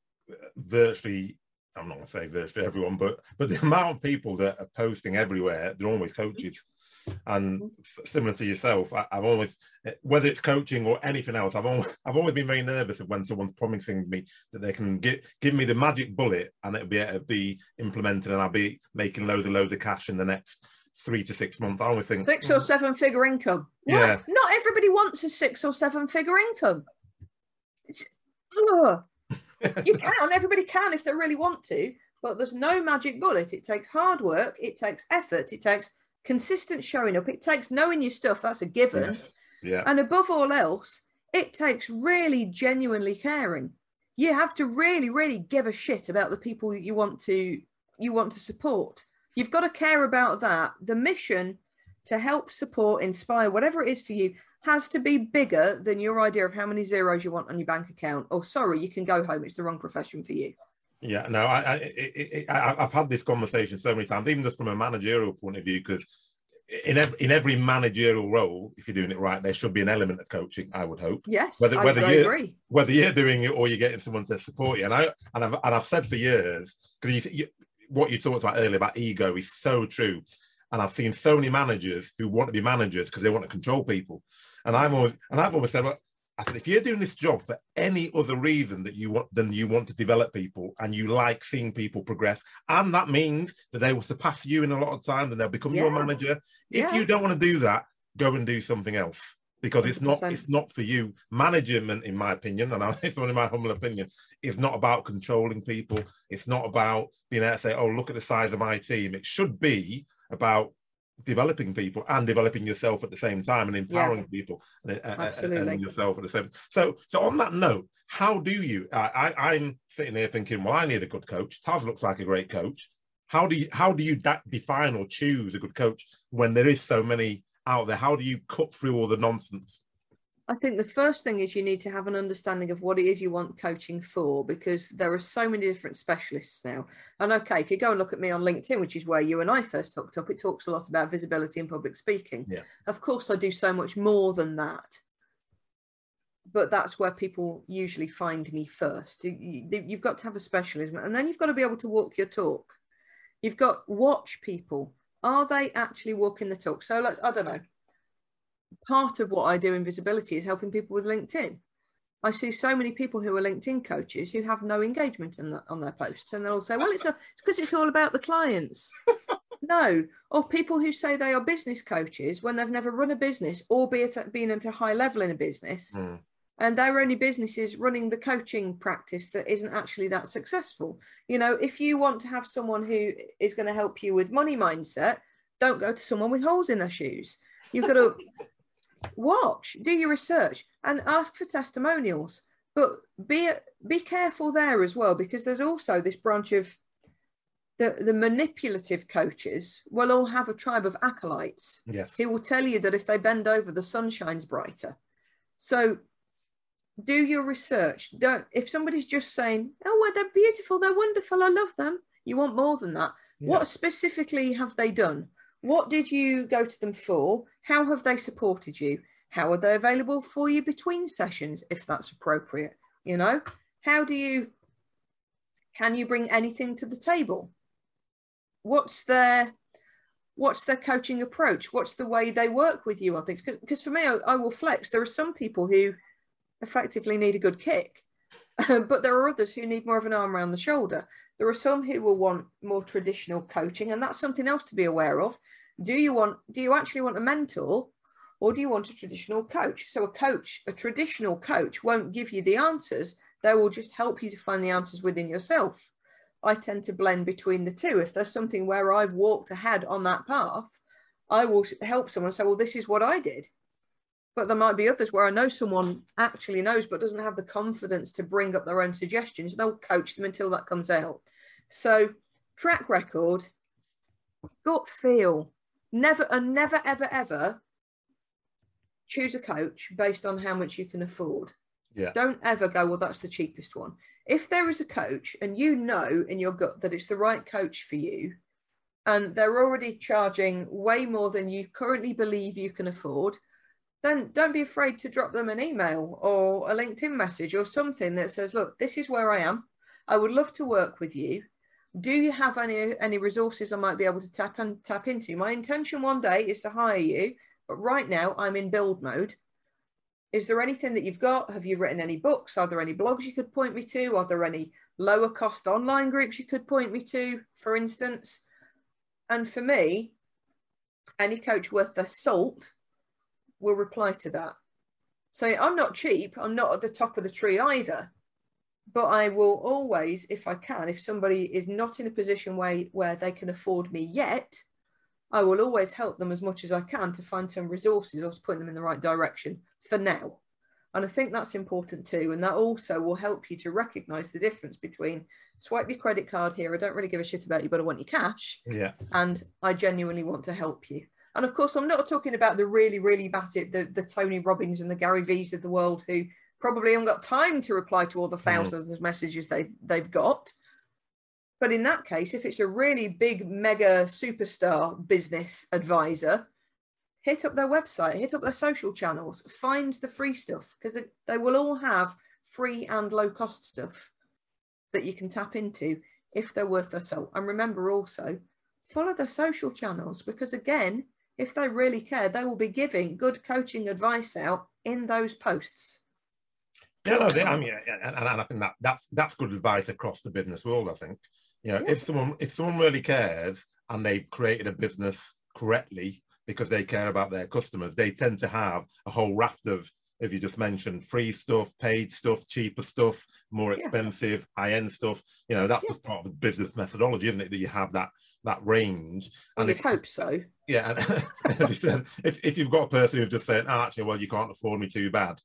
virtually i'm not going to say virtually everyone but but the amount of people that are posting everywhere they're always coaches and mm-hmm. similar to yourself, I, have always, whether it's coaching or anything else, I've always, I've always been very nervous of when someone's promising me that they can give give me the magic bullet and it'll be it'll be implemented and I'll be making loads and loads of cash in the next three to six months. I always think six or mm. seven figure income. Yeah, not everybody wants a six or seven figure income. It's, you can, everybody can if they really want to, but there's no magic bullet. It takes hard work, it takes effort, it takes consistent showing up. It takes knowing your stuff, that's a given. Yeah. yeah. And above all else, it takes really genuinely caring. You have to really, really give a shit about the people you want to you want to support. You've got to care about that. The mission to help support, inspire, whatever it is for you, has to be bigger than your idea of how many zeros you want on your bank account. Oh, sorry, you can go home. It's the wrong profession for you. Yeah, no, I, I, I, have had this conversation so many times, even just from a managerial point of view, because in every, in every managerial role, if you're doing it right, there should be an element of coaching. I would hope. Yes, whether I, whether I you're agree. whether you're doing it or you're getting someone to support you, and I and I've and I've said for years because you, you, what you talked about earlier about ego is so true, and I've seen so many managers who want to be managers because they want to control people, and I've always and I've always said, well, I said, if you're doing this job for any other reason that you want than you want to develop people and you like seeing people progress, and that means that they will surpass you in a lot of time and they'll become yeah. your manager. If yeah. you don't want to do that, go and do something else because it's not 100%. it's not for you. Management, in my opinion, and it's only my humble opinion, is not about controlling people. It's not about being able to say, "Oh, look at the size of my team." It should be about developing people and developing yourself at the same time and empowering yeah. people and, and, yourself at the same so so on that note how do you I, I am sitting here thinking well i need a good coach. Taz looks like a great coach. How do you how do you da- define or choose a good coach when there is so many out there? How do you cut through all the nonsense I think the first thing is you need to have an understanding of what it is you want coaching for because there are so many different specialists now. And okay, if you go and look at me on LinkedIn, which is where you and I first hooked up, it talks a lot about visibility and public speaking. Yeah. Of course, I do so much more than that. But that's where people usually find me first. You've got to have a specialism and then you've got to be able to walk your talk. You've got watch people. Are they actually walking the talk? So, like, I don't know part of what I do in visibility is helping people with LinkedIn. I see so many people who are LinkedIn coaches who have no engagement the, on their posts, and they'll all say, "Well, it's because it's, it's all about the clients." no, or people who say they are business coaches when they've never run a business, albeit at being at a high level in a business, mm. and their only business is running the coaching practice that isn't actually that successful. You know, if you want to have someone who is going to help you with money mindset, don't go to someone with holes in their shoes. You've got to watch, do your research, and ask for testimonials. But be be careful there as well, because there's also this branch of the, the manipulative coaches will all have a tribe of acolytes yes. who will tell you that if they bend over, the sun shines brighter. So do your research. Don't if somebody's just saying, "Oh, well, they're beautiful, they're wonderful, I love them." You want more than that. Yeah. What specifically have they done? What did you go to them for? How have they supported you? How are they available for you between sessions if that's appropriate? You know, how do you can you bring anything to the table? What's their what's their coaching approach? What's the way they work with you on things? Because for me, I, I will flex. There are some people who effectively need a good kick, but there are others who need more of an arm around the shoulder. There are some who will want more traditional coaching, and that's something else to be aware of. Do you want do you actually want a mentor or do you want a traditional coach? So a coach, a traditional coach won't give you the answers. They will just help you to find the answers within yourself. I tend to blend between the two. If there's something where I've walked ahead on that path, I will help someone say, well, this is what I did. But there might be others where I know someone actually knows but doesn't have the confidence to bring up their own suggestions. They'll coach them until that comes out. So, track record, gut feel. never and never ever ever choose a coach based on how much you can afford. Yeah. Don't ever go, well, that's the cheapest one. If there is a coach and you know in your gut that it's the right coach for you, and they're already charging way more than you currently believe you can afford, then don't be afraid to drop them an email or a LinkedIn message or something that says, look, this is where I am. I would love to work with you. Do you have any any resources I might be able to tap and tap into? My intention one day is to hire you, but right now I'm in build mode. Is there anything that you've got? Have you written any books? Are there any blogs you could point me to? Are there any lower cost online groups you could point me to, for instance? And for me, any coach worth their salt will reply to that. So I'm not cheap. I'm not at the top of the tree either. But I will always, if I can, if somebody is not in a position where, where they can afford me yet, I will always help them as much as I can to find some resources or to point them in the right direction for now. And I think that's important too. And that also will help you to recognize the difference between swipe your credit card here. I don't really give a shit about you, but I want your cash. Yeah. And I genuinely want to help you. And of course, I'm not talking about the really, really massive, the, the Tony Robbins and the Gary V's of the world who probably haven't got time to reply to all the 1000s mm. of messages they, they've got. But in that case, if it's a really big, mega superstar business advisor, hit up their website, hit up their social channels, find the free stuff because they will all have free and low cost stuff that you can tap into if they're worth their salt. And remember also, follow their social channels because again, if they really care, they will be giving good coaching advice out in those posts. Yeah, no, they, I mean, and, and I think that that's that's good advice across the business world. I think, you know, yeah. if someone if someone really cares and they've created a business correctly because they care about their customers, they tend to have a whole raft of if you just mentioned free stuff, paid stuff, cheaper stuff, more expensive, yeah. high-end stuff. You know, that's yeah. just part of the business methodology, isn't it? That you have that that range. And well, if, hope so. Yeah, and if, if you've got a person who's just saying, oh, ah, actually, well, you can't afford me too bad,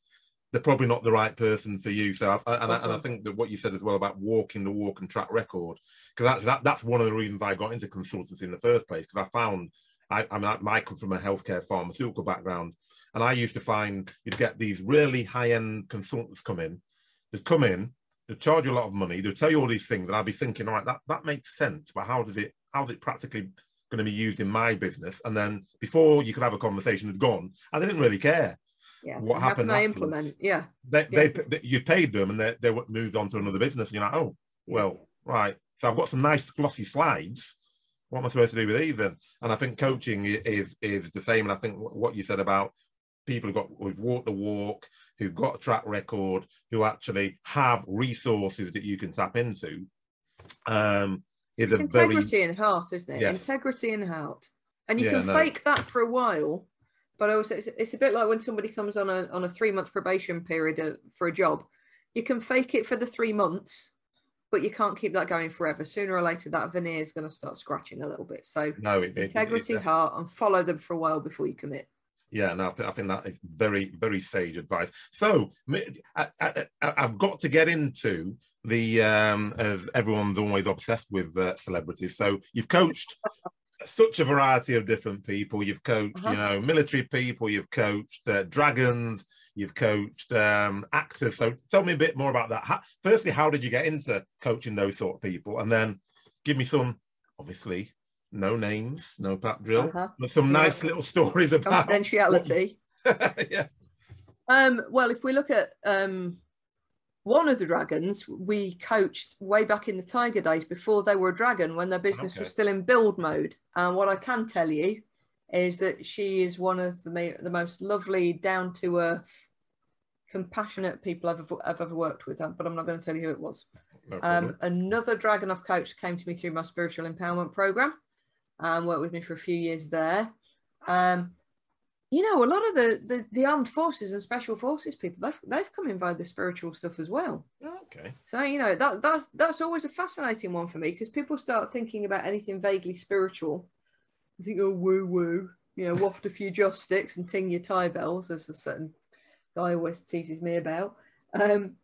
they're probably not the right person for you. So, I, and, I, and I think that what you said as well about walking the walk and track record, because that, that, that's one of the reasons I got into consultancy in the first place, because I found I, I mean, I come from a healthcare pharmaceutical background, and I used to find you'd get these really high end consultants come in, they'd come in, they'd charge you a lot of money, they'd tell you all these things, and I'd be thinking, all right, that, that makes sense, but how does it, how's it practically going to be used in my business? And then before you could have a conversation, had gone, and they didn't really care. Yeah. What how happened? Can I implement? Yeah. They, yeah. They, they, you paid them, and they, they moved on to another business. And you're like, oh, well, right. So I've got some nice glossy slides what am I supposed to do with these then? And I think coaching is is the same. And I think what you said about people who've got who've walked the walk, who've got a track record, who actually have resources that you can tap into, um, is it's a integrity very, in heart, isn't it? Yes. Integrity in heart, and you yeah, can no. fake that for a while. But also, it's, it's, a bit like when somebody comes on a on a three month probation period uh, for a job. You can fake it for the three months, but you can't keep that going forever. Sooner or later, that veneer is going to start scratching a little bit. So, no, it, integrity, it, it, heart, and follow them for a while before you commit. Yeah, no, I think, I think that is very, very sage advice. So, I, have got to get into the um, as everyone's always obsessed with uh, celebrities. So, you've coached such a variety of different people. You've coached, uh-huh. you know, military people. You've coached uh, dragons. You've coached um, actors. So tell me a bit more about that. How, firstly, how did you get into coaching those sort of people? And then give me some, obviously, no names, no pap drill, uh-huh. but some yeah. nice little stories about confidentiality. yeah. Um, well, if we look at um, one of the dragons, we coached way back in the Tiger days before they were a dragon when their business okay. was still in build mode. And what I can tell you is that she is one of the, the most lovely, down to earth, compassionate people I've ever, I've ever worked with. But I'm not going to tell you who it was. No um, another dragon I've coached came to me through my spiritual empowerment program and worked with me for a few years there. Um, you know, a lot of the, the, the armed forces and special forces people they've they've come in via the spiritual stuff as well. Okay. So you know that that's that's always a fascinating one for me because people start thinking about anything vaguely spiritual I think, oh, woo woo, you know, waft a few joss sticks and ting your tie bells, as a certain guy always teases me about. Um,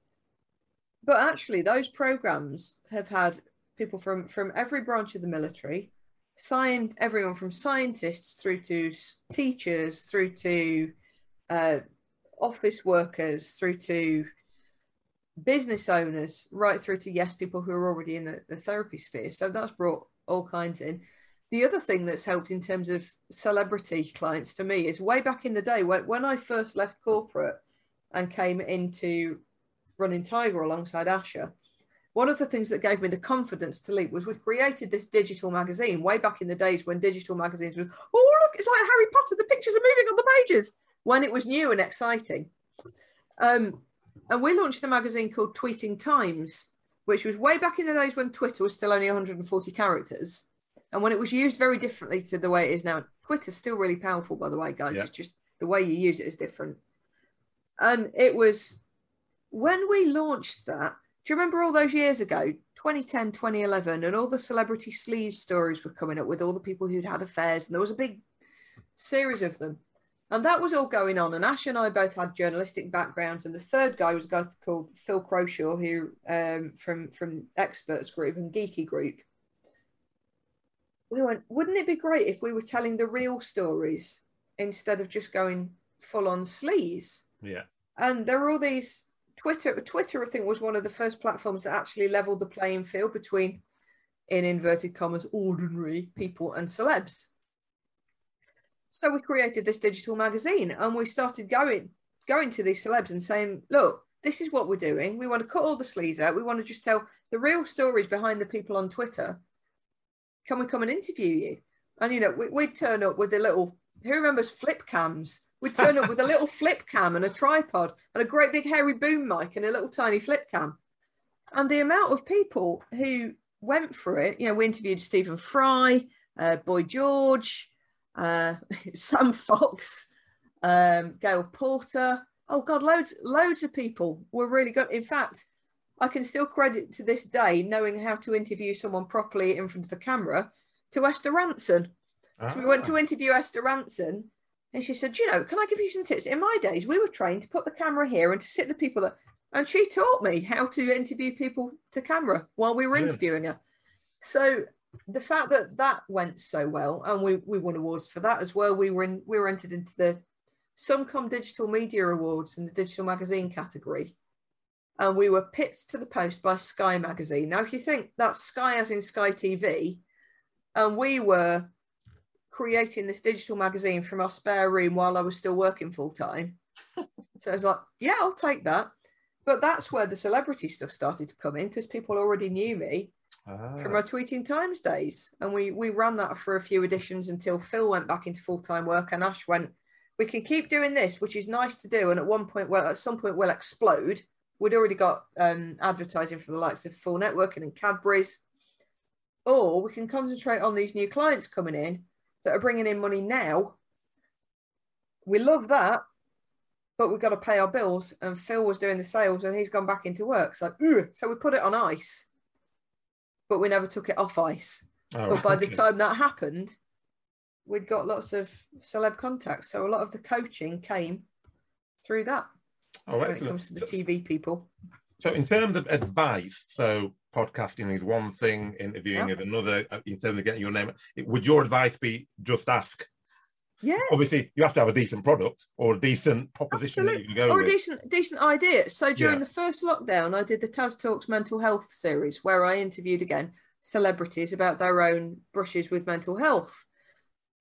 but actually, those programs have had people from from every branch of the military, Science, everyone from scientists through to teachers, through to uh, office workers, through to business owners, right through to yes, people who are already in the, the therapy sphere. So that's brought all kinds in. The other thing that's helped in terms of celebrity clients for me is way back in the day when, when I first left corporate and came into running Tiger alongside Asha. One of the things that gave me the confidence to leap was we created this digital magazine way back in the days when digital magazines were, oh, look, it's like Harry Potter, the pictures are moving on the pages, when it was new and exciting. Um, and we launched a magazine called Tweeting Times, which was way back in the days when Twitter was still only 140 characters. And when it was used very differently to the way it is now. Twitter's still really powerful, by the way, guys. Yeah. It's just the way you use it is different. And it was when we launched that, you remember all those years ago, 2010, 2011, and all the celebrity sleaze stories were coming up with all the people who'd had affairs, and there was a big series of them. And that was all going on. And Ash and I both had journalistic backgrounds. And the third guy was a guy called Phil Croshaw, who um, from from Experts Group and Geeky Group. We went, wouldn't it be great if we were telling the real stories instead of just going full on sleaze? Yeah. And there were all these Twitter. Twitter, I think, was one of the first platforms that actually leveled the playing field between, in inverted commas, ordinary people and celebs. So we created this digital magazine and we started going going to these celebs and saying, look, this is what we're doing. We want to cut all the sleaze out. We want to just tell the real stories behind the people on Twitter. Can we come and interview you? And you know, we, would turn up with a little who remembers flip cams? We'd turn up with a little flip cam and a tripod and a great big hairy boom mic and a little tiny flip cam. And the amount of people who went for it, you know, we interviewed Stephen Fry, uh, Boy George, uh, Sam Fox, um, Gail Porter. Oh God, loads, loads of people were really good. In fact, I can still credit to this day knowing how to interview someone properly in front of a camera to Esther Rantzen. Ah. So we went to ah. interview Esther Rantzen, and she said, "You know, can I give you some tips? In my days, we were trained to put the camera here and to sit the people that." And she taught me how to interview people to camera while we were yeah. interviewing her. So the fact that that went so well and we, we won awards for that as well we were in we were entered into the Suncom Digital Media Awards in the digital magazine category and we were pipped to the post by Sky magazine now if you think that's Sky as in Sky TV and we were creating this digital magazine from our spare room while I was still working full time so I was like yeah I'll take that but that's where the celebrity stuff started to come in because people already knew me ah. from our tweeting times days, and we we ran that for a few editions until Phil went back into full time work, and Ash went. We can keep doing this, which is nice to do, and at one point, well, at some point, we'll explode. We'd already got um, advertising for the likes of 4Networking and Cadbury's, or we can concentrate on these new clients coming in that are bringing in money now. We love that, but we've got to pay our bills. And Phil was doing the sales and he's gone back into work. So, so we put it on ice but we never took it off ice. Oh, but by okay. the time that happened, we'd got lots of celeb contacts. So a lot of the coaching came through that. Oh, when excellent. it comes to the TV people. So, in terms of advice, so podcasting is one thing, interviewing yeah. is another. Uh, in terms of getting your name, would your advice be just ask? Yeah. Obviously, you have to have a decent product or a decent proposition Absolutely. that you can go or with. a decent decent idea. So during yeah. the first lockdown, I did the Taz Talks mental health series where I interviewed again celebrities about their own brushes with mental health.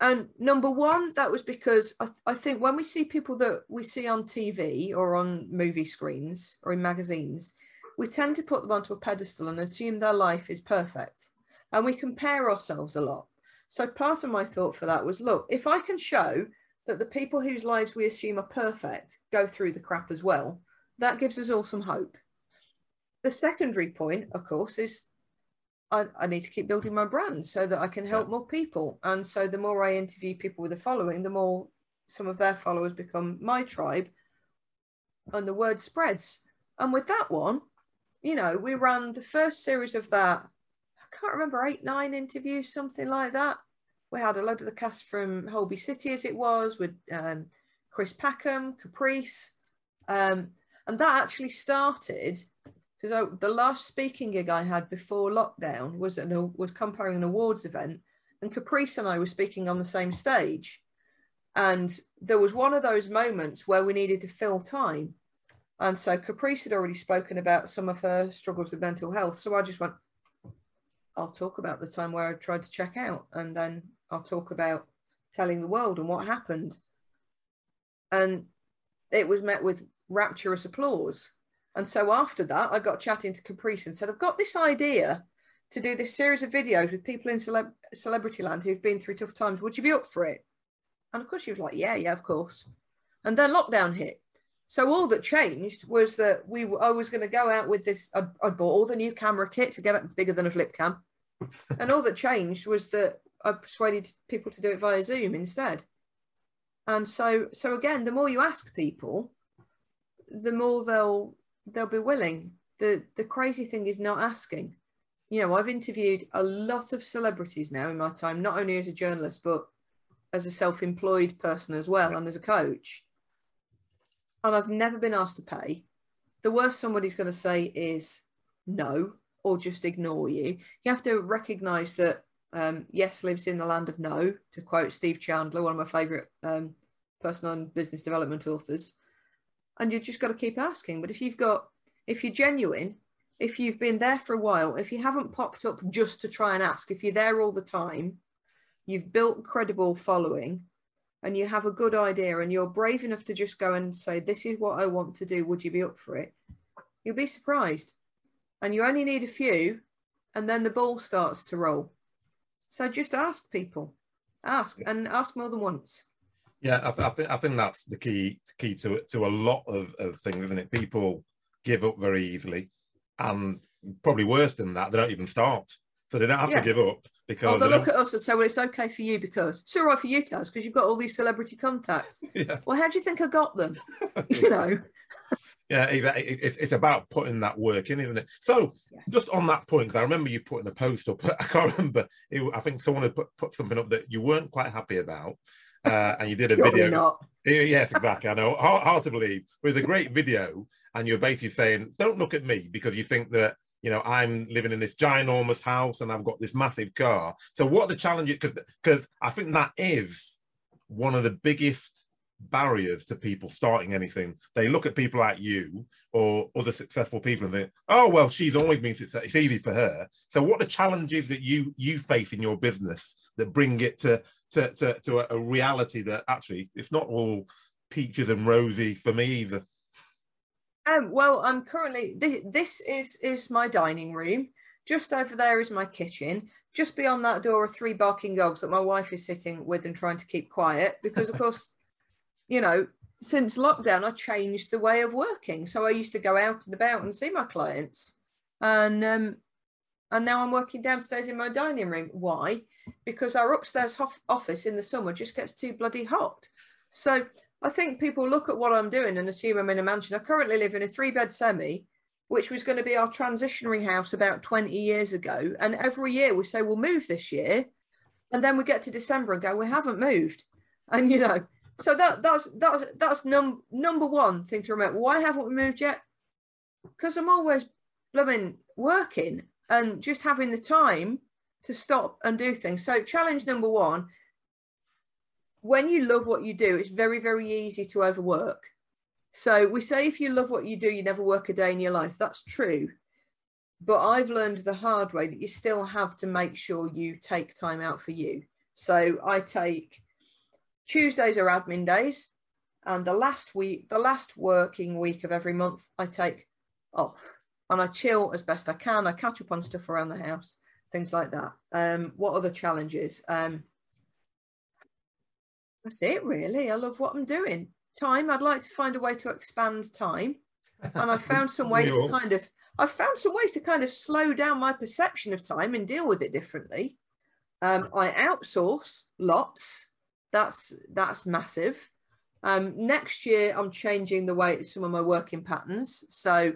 And number one, that was because I, th- I think when we see people that we see on TV or on movie screens or in magazines, we tend to put them onto a pedestal and assume their life is perfect. And we compare ourselves a lot. So part of my thought for that was look, if I can show that the people whose lives we assume are perfect go through the crap as well, that gives us all some hope. The secondary point, of course, is I, I need to keep building my brand so that I can help yeah. more people. And so the more I interview people with a following, the more some of their followers become my tribe and the word spreads. And with that one, you know, we ran the first series of that I can't remember, eight, nine interviews, something like that. We had a load of the cast from Holby City as it was with um, Chris Packham, Caprice. Um, and that actually started because the last speaking gig I had before lockdown was an, was comparing an awards event and Caprice and I were speaking on the same stage. And there was one of those moments where we needed to fill time. And so Caprice had already spoken about some of her struggles with mental health. So I just went, I'll talk about the time where I tried to check out. And then I'll talk about telling the world and what happened. And it was met with rapturous applause. And so after that, I got chatting to Caprice and said, I've got this idea to do this series of videos with people in celeb- celebrity land who've been through tough times. Would you be up for it? And of course, she was like, Yeah, yeah, of course. And then lockdown hit. So all that changed was that we were, I was going to go out with this. I, I, bought all the new camera kit to get it bigger than a flip cam, and all that changed was that I persuaded people to do it via Zoom instead. And so, so again, the more you ask people, the more they'll they'll be willing. the The crazy thing is not asking you know, I've interviewed a lot of celebrities now in my time, not only as a journalist, but as a self employed person as well, and as a coach. And I've never been asked to pay. The worst somebody's going to say is no, or just ignore you. You have to recognize that um, yes lives in the land of no, to quote Steve Chandler, one of my favorite um, personal and business development authors. And you've just got to keep asking. But if you've got, if you're genuine if you've been there for a while, if you haven't popped up just to try and ask, if you're there all the time, you've built credible following and you have a good idea and you're brave enough to just go and say, This is what I want to do, would you be up for it? You'll be surprised. And you only need a few, and then the ball starts to roll. So just ask people, ask and ask more than once. Yeah, I, th- I think I think that's the key key to to a lot of, of things, isn't it? People give up very easily and probably worse than that, they don't even start. So they don't have yeah. to give up because. Oh, they look at us and say, "Well, it's okay for you because it's all right for you, Taz, because you've got all these celebrity contacts." yeah. Well, how do you think I got them? you know. Yeah, it's about putting that work in, isn't it? So, yeah. just on that point, because I remember you putting a post up. I can't remember. It, I think someone had put, put something up that you weren't quite happy about, uh, and you did a video. Not. Yes, exactly. I know. Hard, hard to believe. It was a great video, and you're basically saying, "Don't look at me because you think that you know I'm living in this ginormous house and I've got this massive car." So, what the challenges? Because because I think that is one of the biggest barriers to people starting anything. They look at people like you or other successful people and think, "Oh, well, she's always been successful. It's easy for her." So, what the challenges that you you face in your business that bring it to to, to, to a, a reality that actually it's not all peaches and rosy for me either. Um, well, I'm currently this, this is is my dining room. Just over there is my kitchen. Just beyond that door are three barking dogs that my wife is sitting with and trying to keep quiet because, of course, you know, since lockdown, I changed the way of working. So I used to go out and about and see my clients, and um, and now I'm working downstairs in my dining room. Why? Because our upstairs office in the summer just gets too bloody hot. So I think people look at what I'm doing and assume I'm in a mansion. I currently live in a three bed semi, which was going to be our transitionary house about 20 years ago. And every year we say we'll move this year. And then we get to December and go, we haven't moved. And you know, so that that's that's that's num- number one thing to remember. Why haven't we moved yet? Because I'm always blooming working and just having the time to stop and do things. So, challenge number one when you love what you do, it's very, very easy to overwork. So, we say if you love what you do, you never work a day in your life. That's true. But I've learned the hard way that you still have to make sure you take time out for you. So, I take Tuesdays are admin days, and the last week, the last working week of every month, I take off and I chill as best I can. I catch up on stuff around the house, things like that. Um, what other challenges? Um, that's it, really. I love what I'm doing. Time. I'd like to find a way to expand time, and I found some ways to kind of. I found some ways to kind of slow down my perception of time and deal with it differently. Um, I outsource lots. That's that's massive. Um, next year, I'm changing the way some of my working patterns. So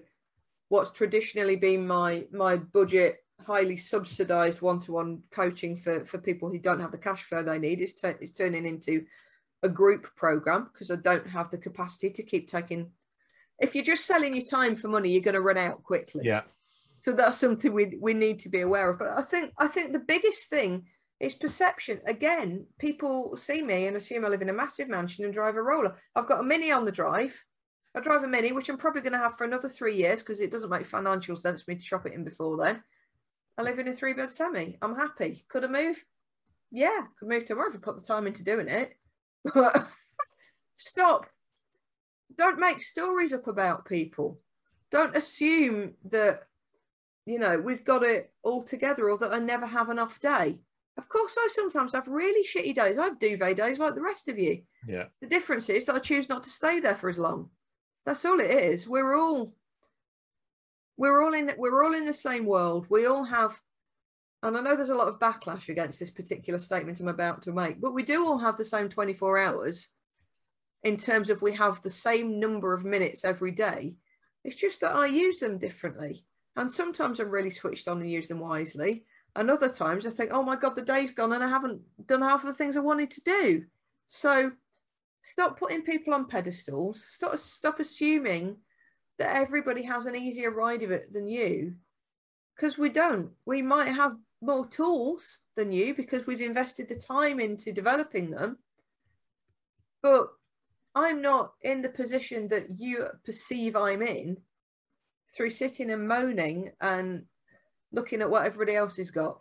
what's traditionally been my my budget highly subsidized one-to-one coaching for for people who don't have the cash flow they need is, t- is turning into a group program because I don't have the capacity to keep taking if you're just selling your time for money you're going to run out quickly yeah so that's something we we need to be aware of but I think I think the biggest thing is perception. Again, people see me and assume I live in a massive mansion and drive a roller. I've got a mini on the drive. I drive a mini, which I'm probably going to have for another three years because it doesn't make financial sense for me to shop it in before then. I live in a three bed semi. I'm happy. Could I move? Yeah, could move tomorrow if I put the time into doing it. But stop. Don't make stories up about people. Don't assume that, you know, we've got it all together or that I never have an off day. Of course, I sometimes have really shitty days. I have duvet days like the rest of you. Yeah. The difference is that I choose not to stay there for as long. That's all it is. We're all we're all in we're all in the same world. We all have and I know there's a lot of backlash against this particular statement I'm about to make, but we do all have the same 24 hours in terms of we have the same number of minutes every day. It's just that I use them differently. And sometimes I'm really switched on and use them wisely. And other times I think, oh my God, the day's gone and I haven't done half of the things I wanted to do. So stop putting people on pedestals. Stop, stop assuming that everybody has an easier ride of it than you. Because we don't. We might have more tools than you because we've invested the time into developing them. But I'm not in the position that you perceive I'm in through sitting and moaning and looking at what everybody else has got.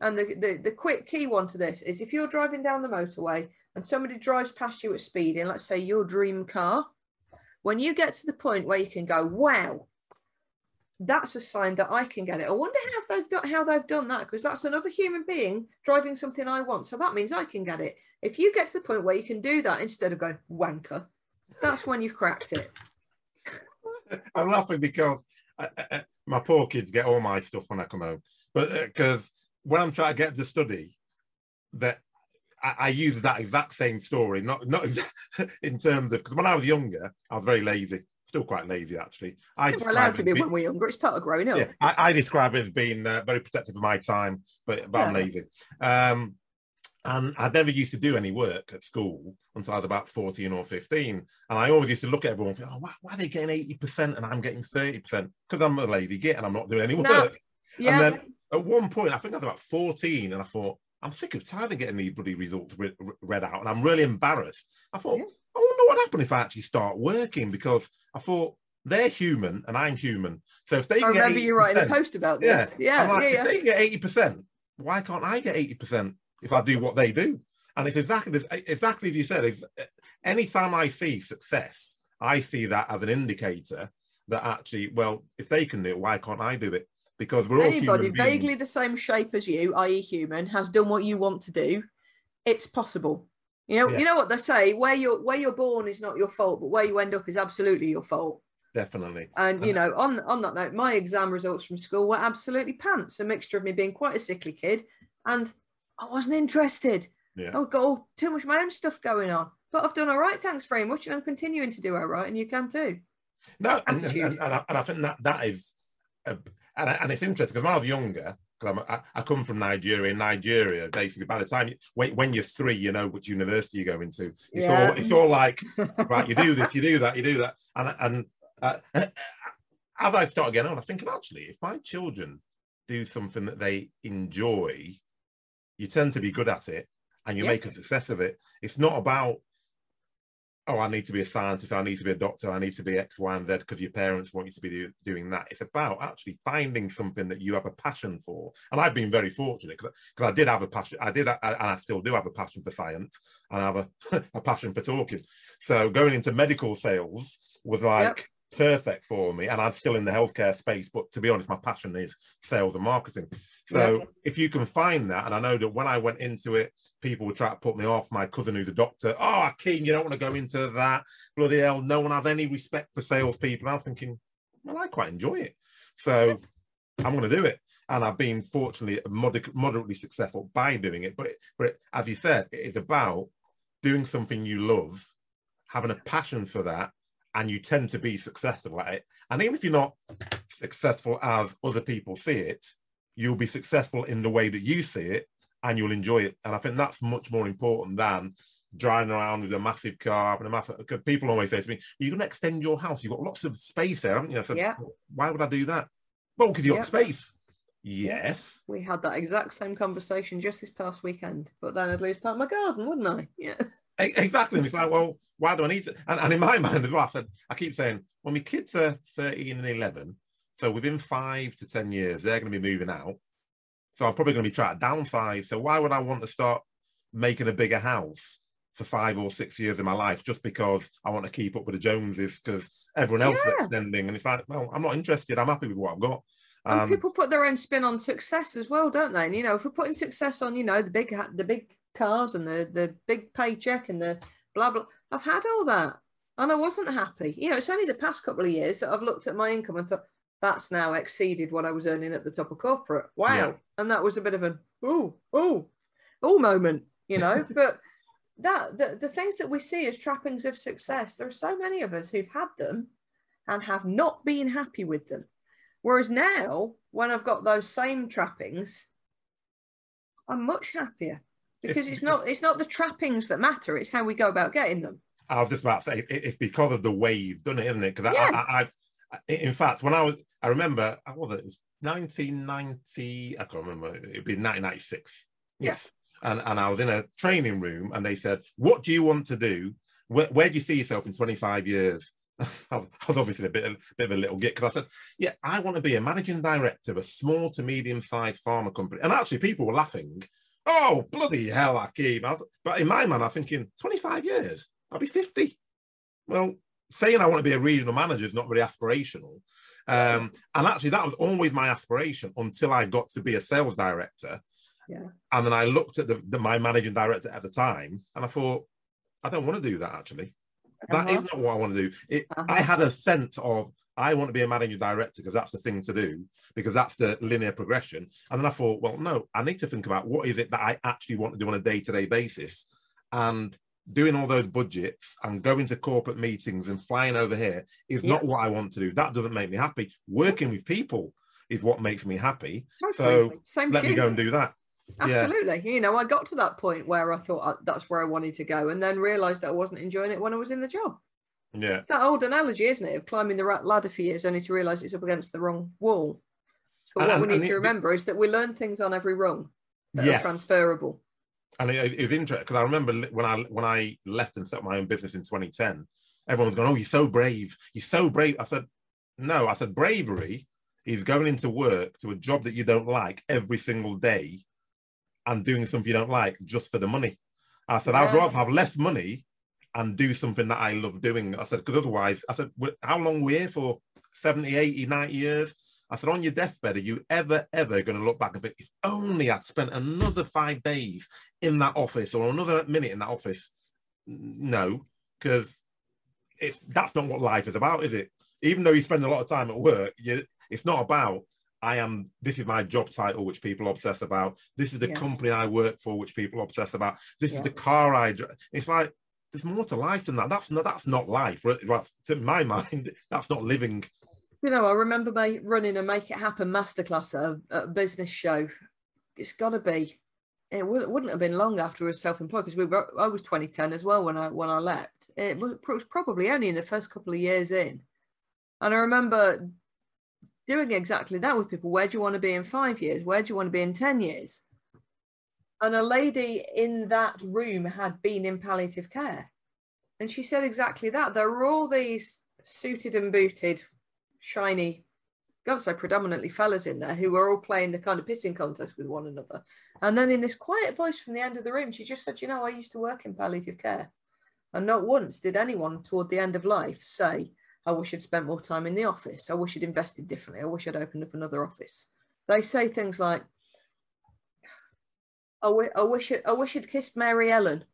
And the, the, the quick key one to this is if you're driving down the motorway and somebody drives past you at speed in, let's say your dream car, when you get to the point where you can go, wow, that's a sign that I can get it. I wonder how they've done, how they've done that because that's another human being driving something I want. So that means I can get it. If you get to the point where you can do that instead of going wanker, that's when you've cracked it. I'm laughing because I, I, my poor kids get all my stuff when I come home, but because uh, when I'm trying to get to study, that I, I, use that exact same story, not not in terms of because when I was younger, I was very lazy still quite lazy actually. I we're allowed to be when we're younger. It's part of growing up. Yeah, I, I describe it as being uh, very protective of my time, but but yeah. I'm lazy. Um, and I never used to do any work at school until I was about 14 or 15. And I always used to look at everyone and think, oh, why, why, are they getting 80% and I'm getting 30%? Because I'm a lazy git and I'm not doing any work. No. Yeah. And then at one point, I think I was about 14, and I thought, I'm sick of tired of getting these bloody results re- read out, and I'm really embarrassed. I thought, yeah. I wonder what happened if I actually start working because I thought they're human and I'm human. So if they I remember you writing a post about this. Yeah, yeah, like, yeah, If they get eighty percent, why can't I get eighty percent if I do what they do? And it's exactly exactly as you said. It's, anytime I see success, I see that as an indicator that actually, well, if they can do it, why can't I do it? Because we're all anybody vaguely the same shape as you, i.e., human, has done what you want to do. It's possible. You know, yeah. you know what they say: where you're where you're born is not your fault, but where you end up is absolutely your fault. Definitely. And you know, on on that note, my exam results from school were absolutely pants. A mixture of me being quite a sickly kid, and I wasn't interested. Yeah. I've got all, too much my own stuff going on. But I've done all right, thanks very much, and I'm continuing to do all right, and you can too. No, and, and, and, I, and, I, think that that is, a, and, and it's interesting because when I was younger, because I, I come from Nigeria. In Nigeria, basically, by the time you, when, when you're three, you know which university you're going to. It's yeah. all it's all like right. You do this, you do that, you do that, and and uh, as I start getting on, I'm thinking actually, if my children do something that they enjoy, you tend to be good at it, and you yeah. make a success of it. It's not about oh, I need to be a scientist, I need to be a doctor, I need to be X, Y, and Z because your parents want you to be do, doing that. It's about actually finding something that you have a passion for. And I've been very fortunate because I did have a passion, I did, I, and I still do have a passion for science, and I have a, a passion for talking. So going into medical sales was like, yep perfect for me and i'm still in the healthcare space but to be honest my passion is sales and marketing. So yeah. if you can find that and i know that when i went into it people would try to put me off my cousin who's a doctor oh king you don't want to go into that bloody hell no one has any respect for salespeople. I was thinking well i quite enjoy it. So i'm going to do it. And i've been fortunately moder- moderately successful by doing it but, it, but it, as you said it is about doing something you love having a passion for that and you tend to be successful at it. And even if you're not successful as other people see it, you'll be successful in the way that you see it and you'll enjoy it. And I think that's much more important than driving around with a massive car and a massive people always say to me, You're gonna extend your house, you've got lots of space there, haven't you? I said, yeah. why would I do that? Well, because you've got space. Yes. We had that exact same conversation just this past weekend, but then I'd lose part of my garden, wouldn't I? Yeah. Exactly. It's like, well, why do I need to? And, and in my mind as well, I said, I keep saying, when my kids are 13 and 11, so within five to 10 years, they're going to be moving out. So I'm probably going to be trying to downsize. So why would I want to start making a bigger house for five or six years in my life just because I want to keep up with the Joneses because everyone else is Yeah. extending? And it's like, well, I'm not interested. I'm happy with what I've got. And Um, people put their own spin on success as well, don't they? And you know, if we're putting success on, you know, the big the big cars and the the big paycheck and the blah blah, I've had all that, and I wasn't happy. You know, it's only the past couple of years that I've looked at my income and thought that's now exceeded what I was earning at the top of corporate. Wow, Yeah. and that was a bit of an oh oh oh moment, you know. but that the, the things that we see as trappings of success, there are so many of us who've had them and have not been happy with them. Whereas now, when I've got those same trappings, I'm much happier because If- it's not it's not the trappings that matter; it's how we go about getting them. I was just about to say it- it's because of the way you've done it, isn't it? Because Yeah. I, I, I've, in fact, when I was, I remember, I was it? Was 1990. I can't remember. It'd be 1996. Yeah. Yes. And and I was in a training room, and they said, "What do you want to do? Where, where do you see yourself in 25 years?" I was, I was obviously a bit, a bit of a little git because I said, "Yeah, I want to be a managing director of a small to medium-sized pharma company." And actually, people were laughing. Oh, bloody hell, Akeem. I was, but in my mind, I'm thinking, 25 years, I'll be 50. Well, saying I want to be a regional manager is not very aspirational. Um, and actually, that was always my aspiration until I got to be a sales director. Yeah. And then I looked at the, the, my managing director at the time and I thought, I don't want to do that actually. That is Uh-huh. not what I want to do. It, Uh-huh. I had a sense of I want to be a managing director because that's the thing to do, because that's the linear progression. And then I thought, well, no, I need to think about what is it that I actually want to do on a day-to-day basis. And doing all those budgets and going to corporate meetings and flying over here is Yeah. not what I want to do. That doesn't make me happy. Working with people is what makes me happy. Absolutely. Same Let me go and do that. Yeah. Absolutely. You know, I got to that point where I thought uh, that's where I wanted to go, and then realised that I wasn't enjoying it when I was in the job. Yeah. It's that old analogy, isn't it, of climbing the ladder for years only to realise it's up against the wrong wall. But And- what we need to it- remember is that we learn things on every rung that are Yes. transferable. And it, it was interesting because I remember when I when I left and set my own business in 2010, everyone was going, "Oh, you're so brave! You're so brave!" I said, "No, I said bravery is going into work to a job that you don't like every single day, and doing something you don't like just for the money." I said, "I'd rather have less money and do something that I love doing." I said, "Because otherwise," I said, "We- "How long we here for? 70, 80, 90 years?" I said, on your deathbed, are you ever, ever going to look back and think, if only I'd spent another five days in that office or another minute in that office? No, because it's that's not what life is about, is it? Even though you spend a lot of time at work, you, it's not about I am. This is my job title, which people obsess about. This is the Yeah. company I work for, which people obsess about. This Yeah. is the car I drive. It's like there's more to life than that. That's not that's not life. Well, to my mind, that's not living. You know, I remember my running a Make It Happen masterclass at a, business show. It's got to be. It wouldn't have been long after I was self-employed because we were, I was 2010 as well when I when I left. It was, it was probably only in the first couple of years in, and I remember doing exactly that with people. Where do you want to be in five years? Where do you want to be in ten years? And a lady in that room had been in palliative care, and she said exactly that. There were all these suited and booted shiny, gotta say, predominantly fellas in there who were all playing the kind of pissing contest with one another. And then in this quiet voice from the end of the room, she just said, You know, I used to work in palliative care. And not once did anyone toward the end of life say, I wish I'd spent more time in the office. I wish I'd invested differently. I wish I'd opened up another office. They say things like, I, w- I wish it, I wish I'd kissed Mary Ellen.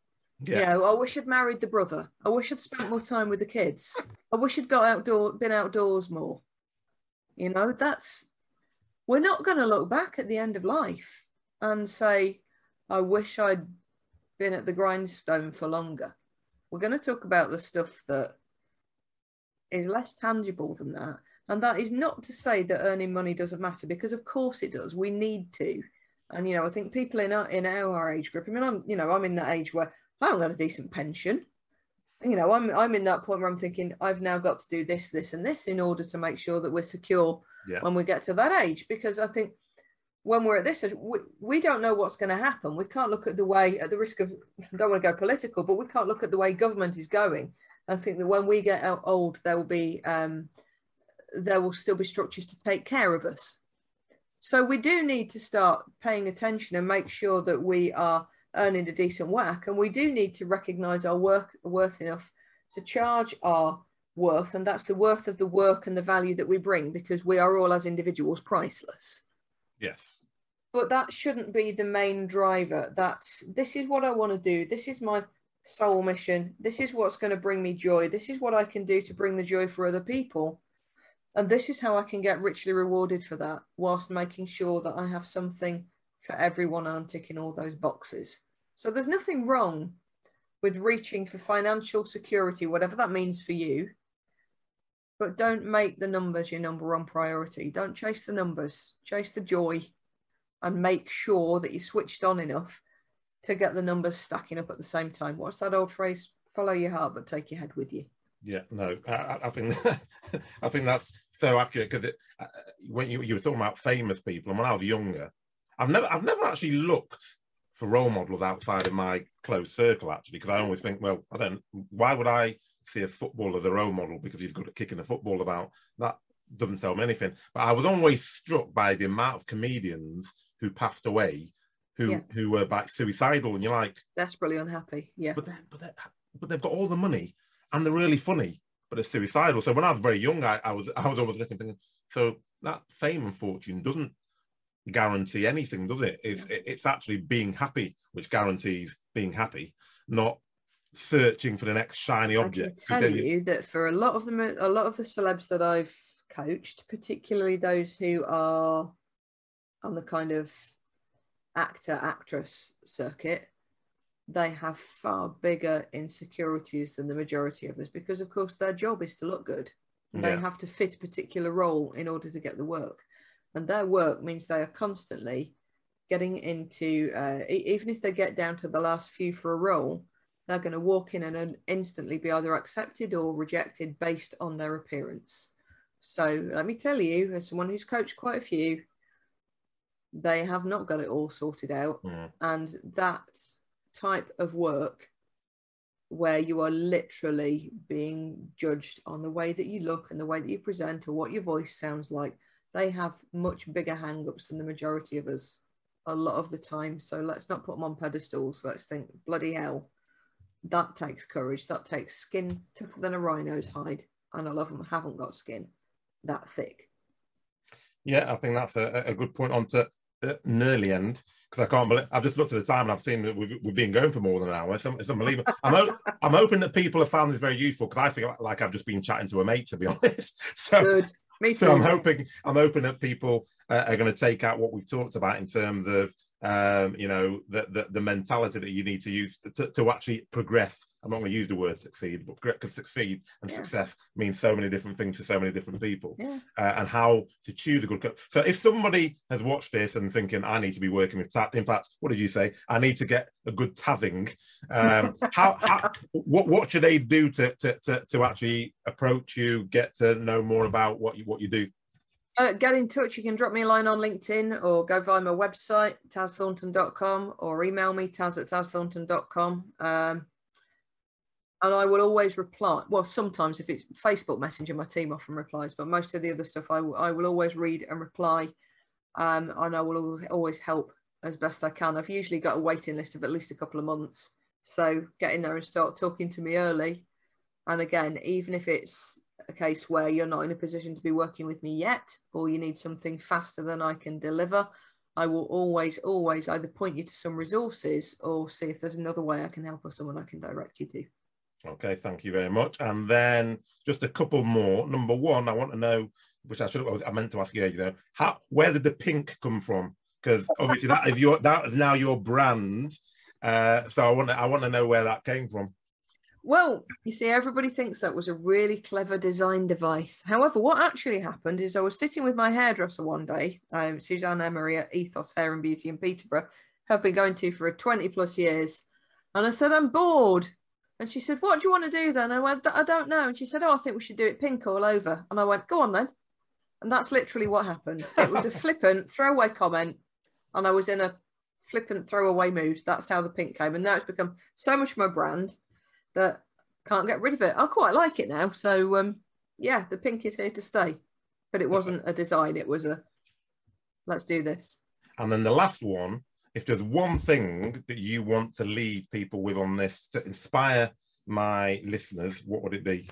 Yeah. You know, I wish I'd married the brother. I wish I'd spent more time with the kids. I wish I'd got outdoor, been outdoors more. You know, that's we're not going to look back at the end of life and say, I wish I'd been at the grindstone for longer. We're going to talk about the stuff that is less tangible than that. And that is not to say that earning money doesn't matter, because of course it does. We need to. And you know, I think people in our in our age group, I mean, I'm you know, I'm in that age where I haven't got a decent pension. You know, I'm I'm in that point where I'm thinking I've now got to do this, this, and this in order to make sure that we're secure Yeah. when we get to that age. Because I think when we're at this, we, we don't know what's going to happen. We can't look at the way, at the risk of, I don't want to go political, but we can't look at the way government is going and think that when we get old, there will be, um, there will still be structures to take care of us. So we do need to start paying attention and make sure that we are earning a decent whack, and we do need to recognise our work worth enough to charge our worth, and that's the worth of the work and the value that we bring, because we are all as individuals priceless. Yes. But that shouldn't be the main driver. That's this is what I want to do. This is my soul mission. This is what's going to bring me joy. This is what I can do to bring the joy for other people. And this is how I can get richly rewarded for that, whilst making sure that I have something for everyone and I'm ticking all those boxes. So there's nothing wrong with reaching for financial security, whatever that means for you, but don't make the numbers your number one priority. Don't chase the numbers, chase the joy, and make sure that you're switched on enough to get the numbers stacking up at the same time. What's that old phrase? Follow your heart, but take your head with you. Yeah, no, I, I think I think that's so accurate because uh, when you, you were talking about famous people, and when I was younger, I've never I've never actually looked for role models outside of my close circle actually because I always think, well, I don't. Why would I see a footballer as a role model because he's good at kicking a football about. That doesn't tell me anything. But I was always struck by the amount of comedians who passed away who yeah. who were like suicidal, and you're like desperately unhappy. Yeah, but they're, but they're, but they've got all the money and they're really funny, but they're suicidal. So when I was very young, I, I was I was always looking thinking, so that fame and fortune doesn't guarantee anything, does it? It's yeah. it's actually being happy, which guarantees being happy, not searching for the next shiny object. I can tell you that for a lot of them, a lot of the celebs that I've coached, particularly those who are on the kind of actor actress circuit, they have far bigger insecurities than the majority of us because, of course, their job is to look good. They have to fit a particular role in order to get the work, and their work means they are constantly getting into uh, even if they get down to the last few for a role they're going to walk in and instantly be either accepted or rejected based on their appearance. So let me tell you, as someone who's coached quite a few, they have not got it all sorted out. Mm. And that type of work where you are literally being judged on the way that you look and the way that you present or what your voice sounds like, they have much bigger hang-ups than the majority of us a lot of the time. So let's not put them on pedestals. Let's think, bloody hell, that takes courage. That takes skin tougher than a rhino's hide. And a lot of them haven't got skin that thick. Yeah, I think that's a, a good point on to uh, nearly end because I can't believe I've just looked at the time and I've seen that we've, we've been going for more than an hour. It's, it's unbelievable. I'm, I'm hoping that people have found this very useful because I feel like I've just been chatting to a mate, to be honest. So, Good. Me too. So I'm hoping I'm hoping that people uh, are going to take out what we've talked about in terms of um, you know, the, the, the mentality that you need to use to, to actually progress. I'm not going to use the word succeed, but because succeed and yeah. success means so many different things to so many different people, yeah. uh, and how to choose a good coach. So if somebody has watched this and thinking, I need to be working with Taz, in fact, what did you say? I need to get a good Tazzing. Um, how, how, what, what should they do to, to, to, to actually approach you, get to know more about what you, what you do? Uh, get in touch. You can drop me a line on LinkedIn or go via my website, tazthornton.com, or email me, taz at tazthornton.com. Um, and I will always reply. Well, sometimes if it's Facebook Messenger, my team often replies, but most of the other stuff I, I will always read and reply. Um, and I will always, always help as best I can. I've usually got a waiting list of at least a couple of months. So get in there and start talking to me early. And again, even if it's a case where you're not in a position to be working with me yet, or you need something faster than I can deliver, I will always, always either point you to some resources or see if there's another way I can help or someone I can direct you to. Okay, thank you very much. And then just a couple more. Number one, I want to know, which I should have, I meant to ask you, you know, how, where did the pink come from? Because obviously that that is your, that is now your brand. Uh, so I want to, I want to know where that came from. Well, you see, everybody thinks that was a really clever design device. However, what actually happened is I was sitting with my hairdresser one day, um, Suzanne Emery at Ethos Hair and Beauty in Peterborough, have been going to for 20 plus years. And I said, I'm bored. And she said, What do you want to do then? And I went, I don't know. And she said, Oh, I think we should do it pink all over. And I went, Go on then. And that's literally what happened. It was a flippant throwaway comment. and I was in a flippant throwaway mood. That's how the pink came, and now it's become so much my brand that can't get rid of it. I quite like it now. So um, yeah, the pink is here to stay. But it wasn't a design; it was a let's do this. And then the last one, if there's one thing that you want to leave people with on this to inspire my listeners, what would it be?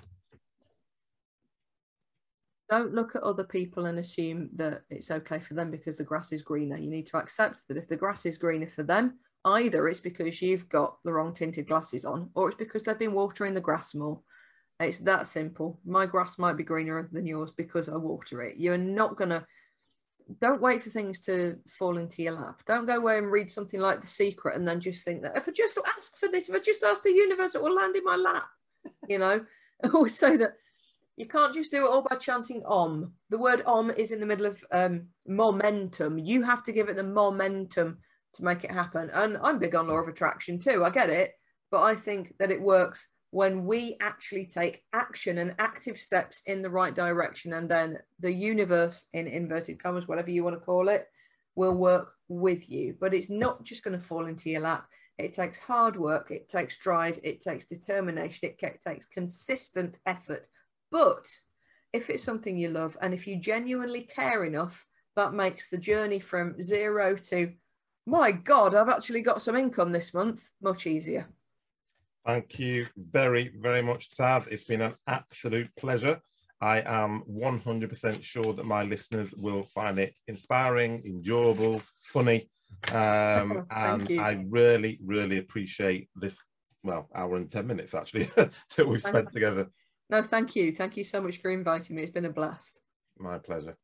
Don't look at other people and assume that it's okay for them because the grass is greener. You need to accept that if the grass is greener for them, either it's because you've got the wrong tinted glasses on or it's because they've been watering the grass more. It's that simple. My grass might be greener than yours because I water it. You're not going to don't wait for things to fall into your lap. Don't go away and read something like The Secret and then just think that if I just ask for this, if I just ask the universe, it will land in my lap. You know, I always say that you can't just do it all by chanting om. The word om is in the middle of um, momentum. You have to give it the momentum to make it happen. And I'm big on law of attraction too. I get it. But I think that it works when we actually take action and active steps in the right direction and then the universe in inverted commas whatever you want to call it will work with you but it's not just going to fall into your lap it takes hard work it takes drive it takes determination it takes consistent effort but if it's something you love and if you genuinely care enough that makes the journey from zero to my god i've actually got some income this month much easier Thank you very, very much, Taz. It's been an absolute pleasure. I am 100% sure that my listeners will find it inspiring, enjoyable, funny. Um, and you. I really, really appreciate this, well, hour and 10 minutes actually that we've spent together. No, thank you. Thank you so much for inviting me. It's been a blast. My pleasure.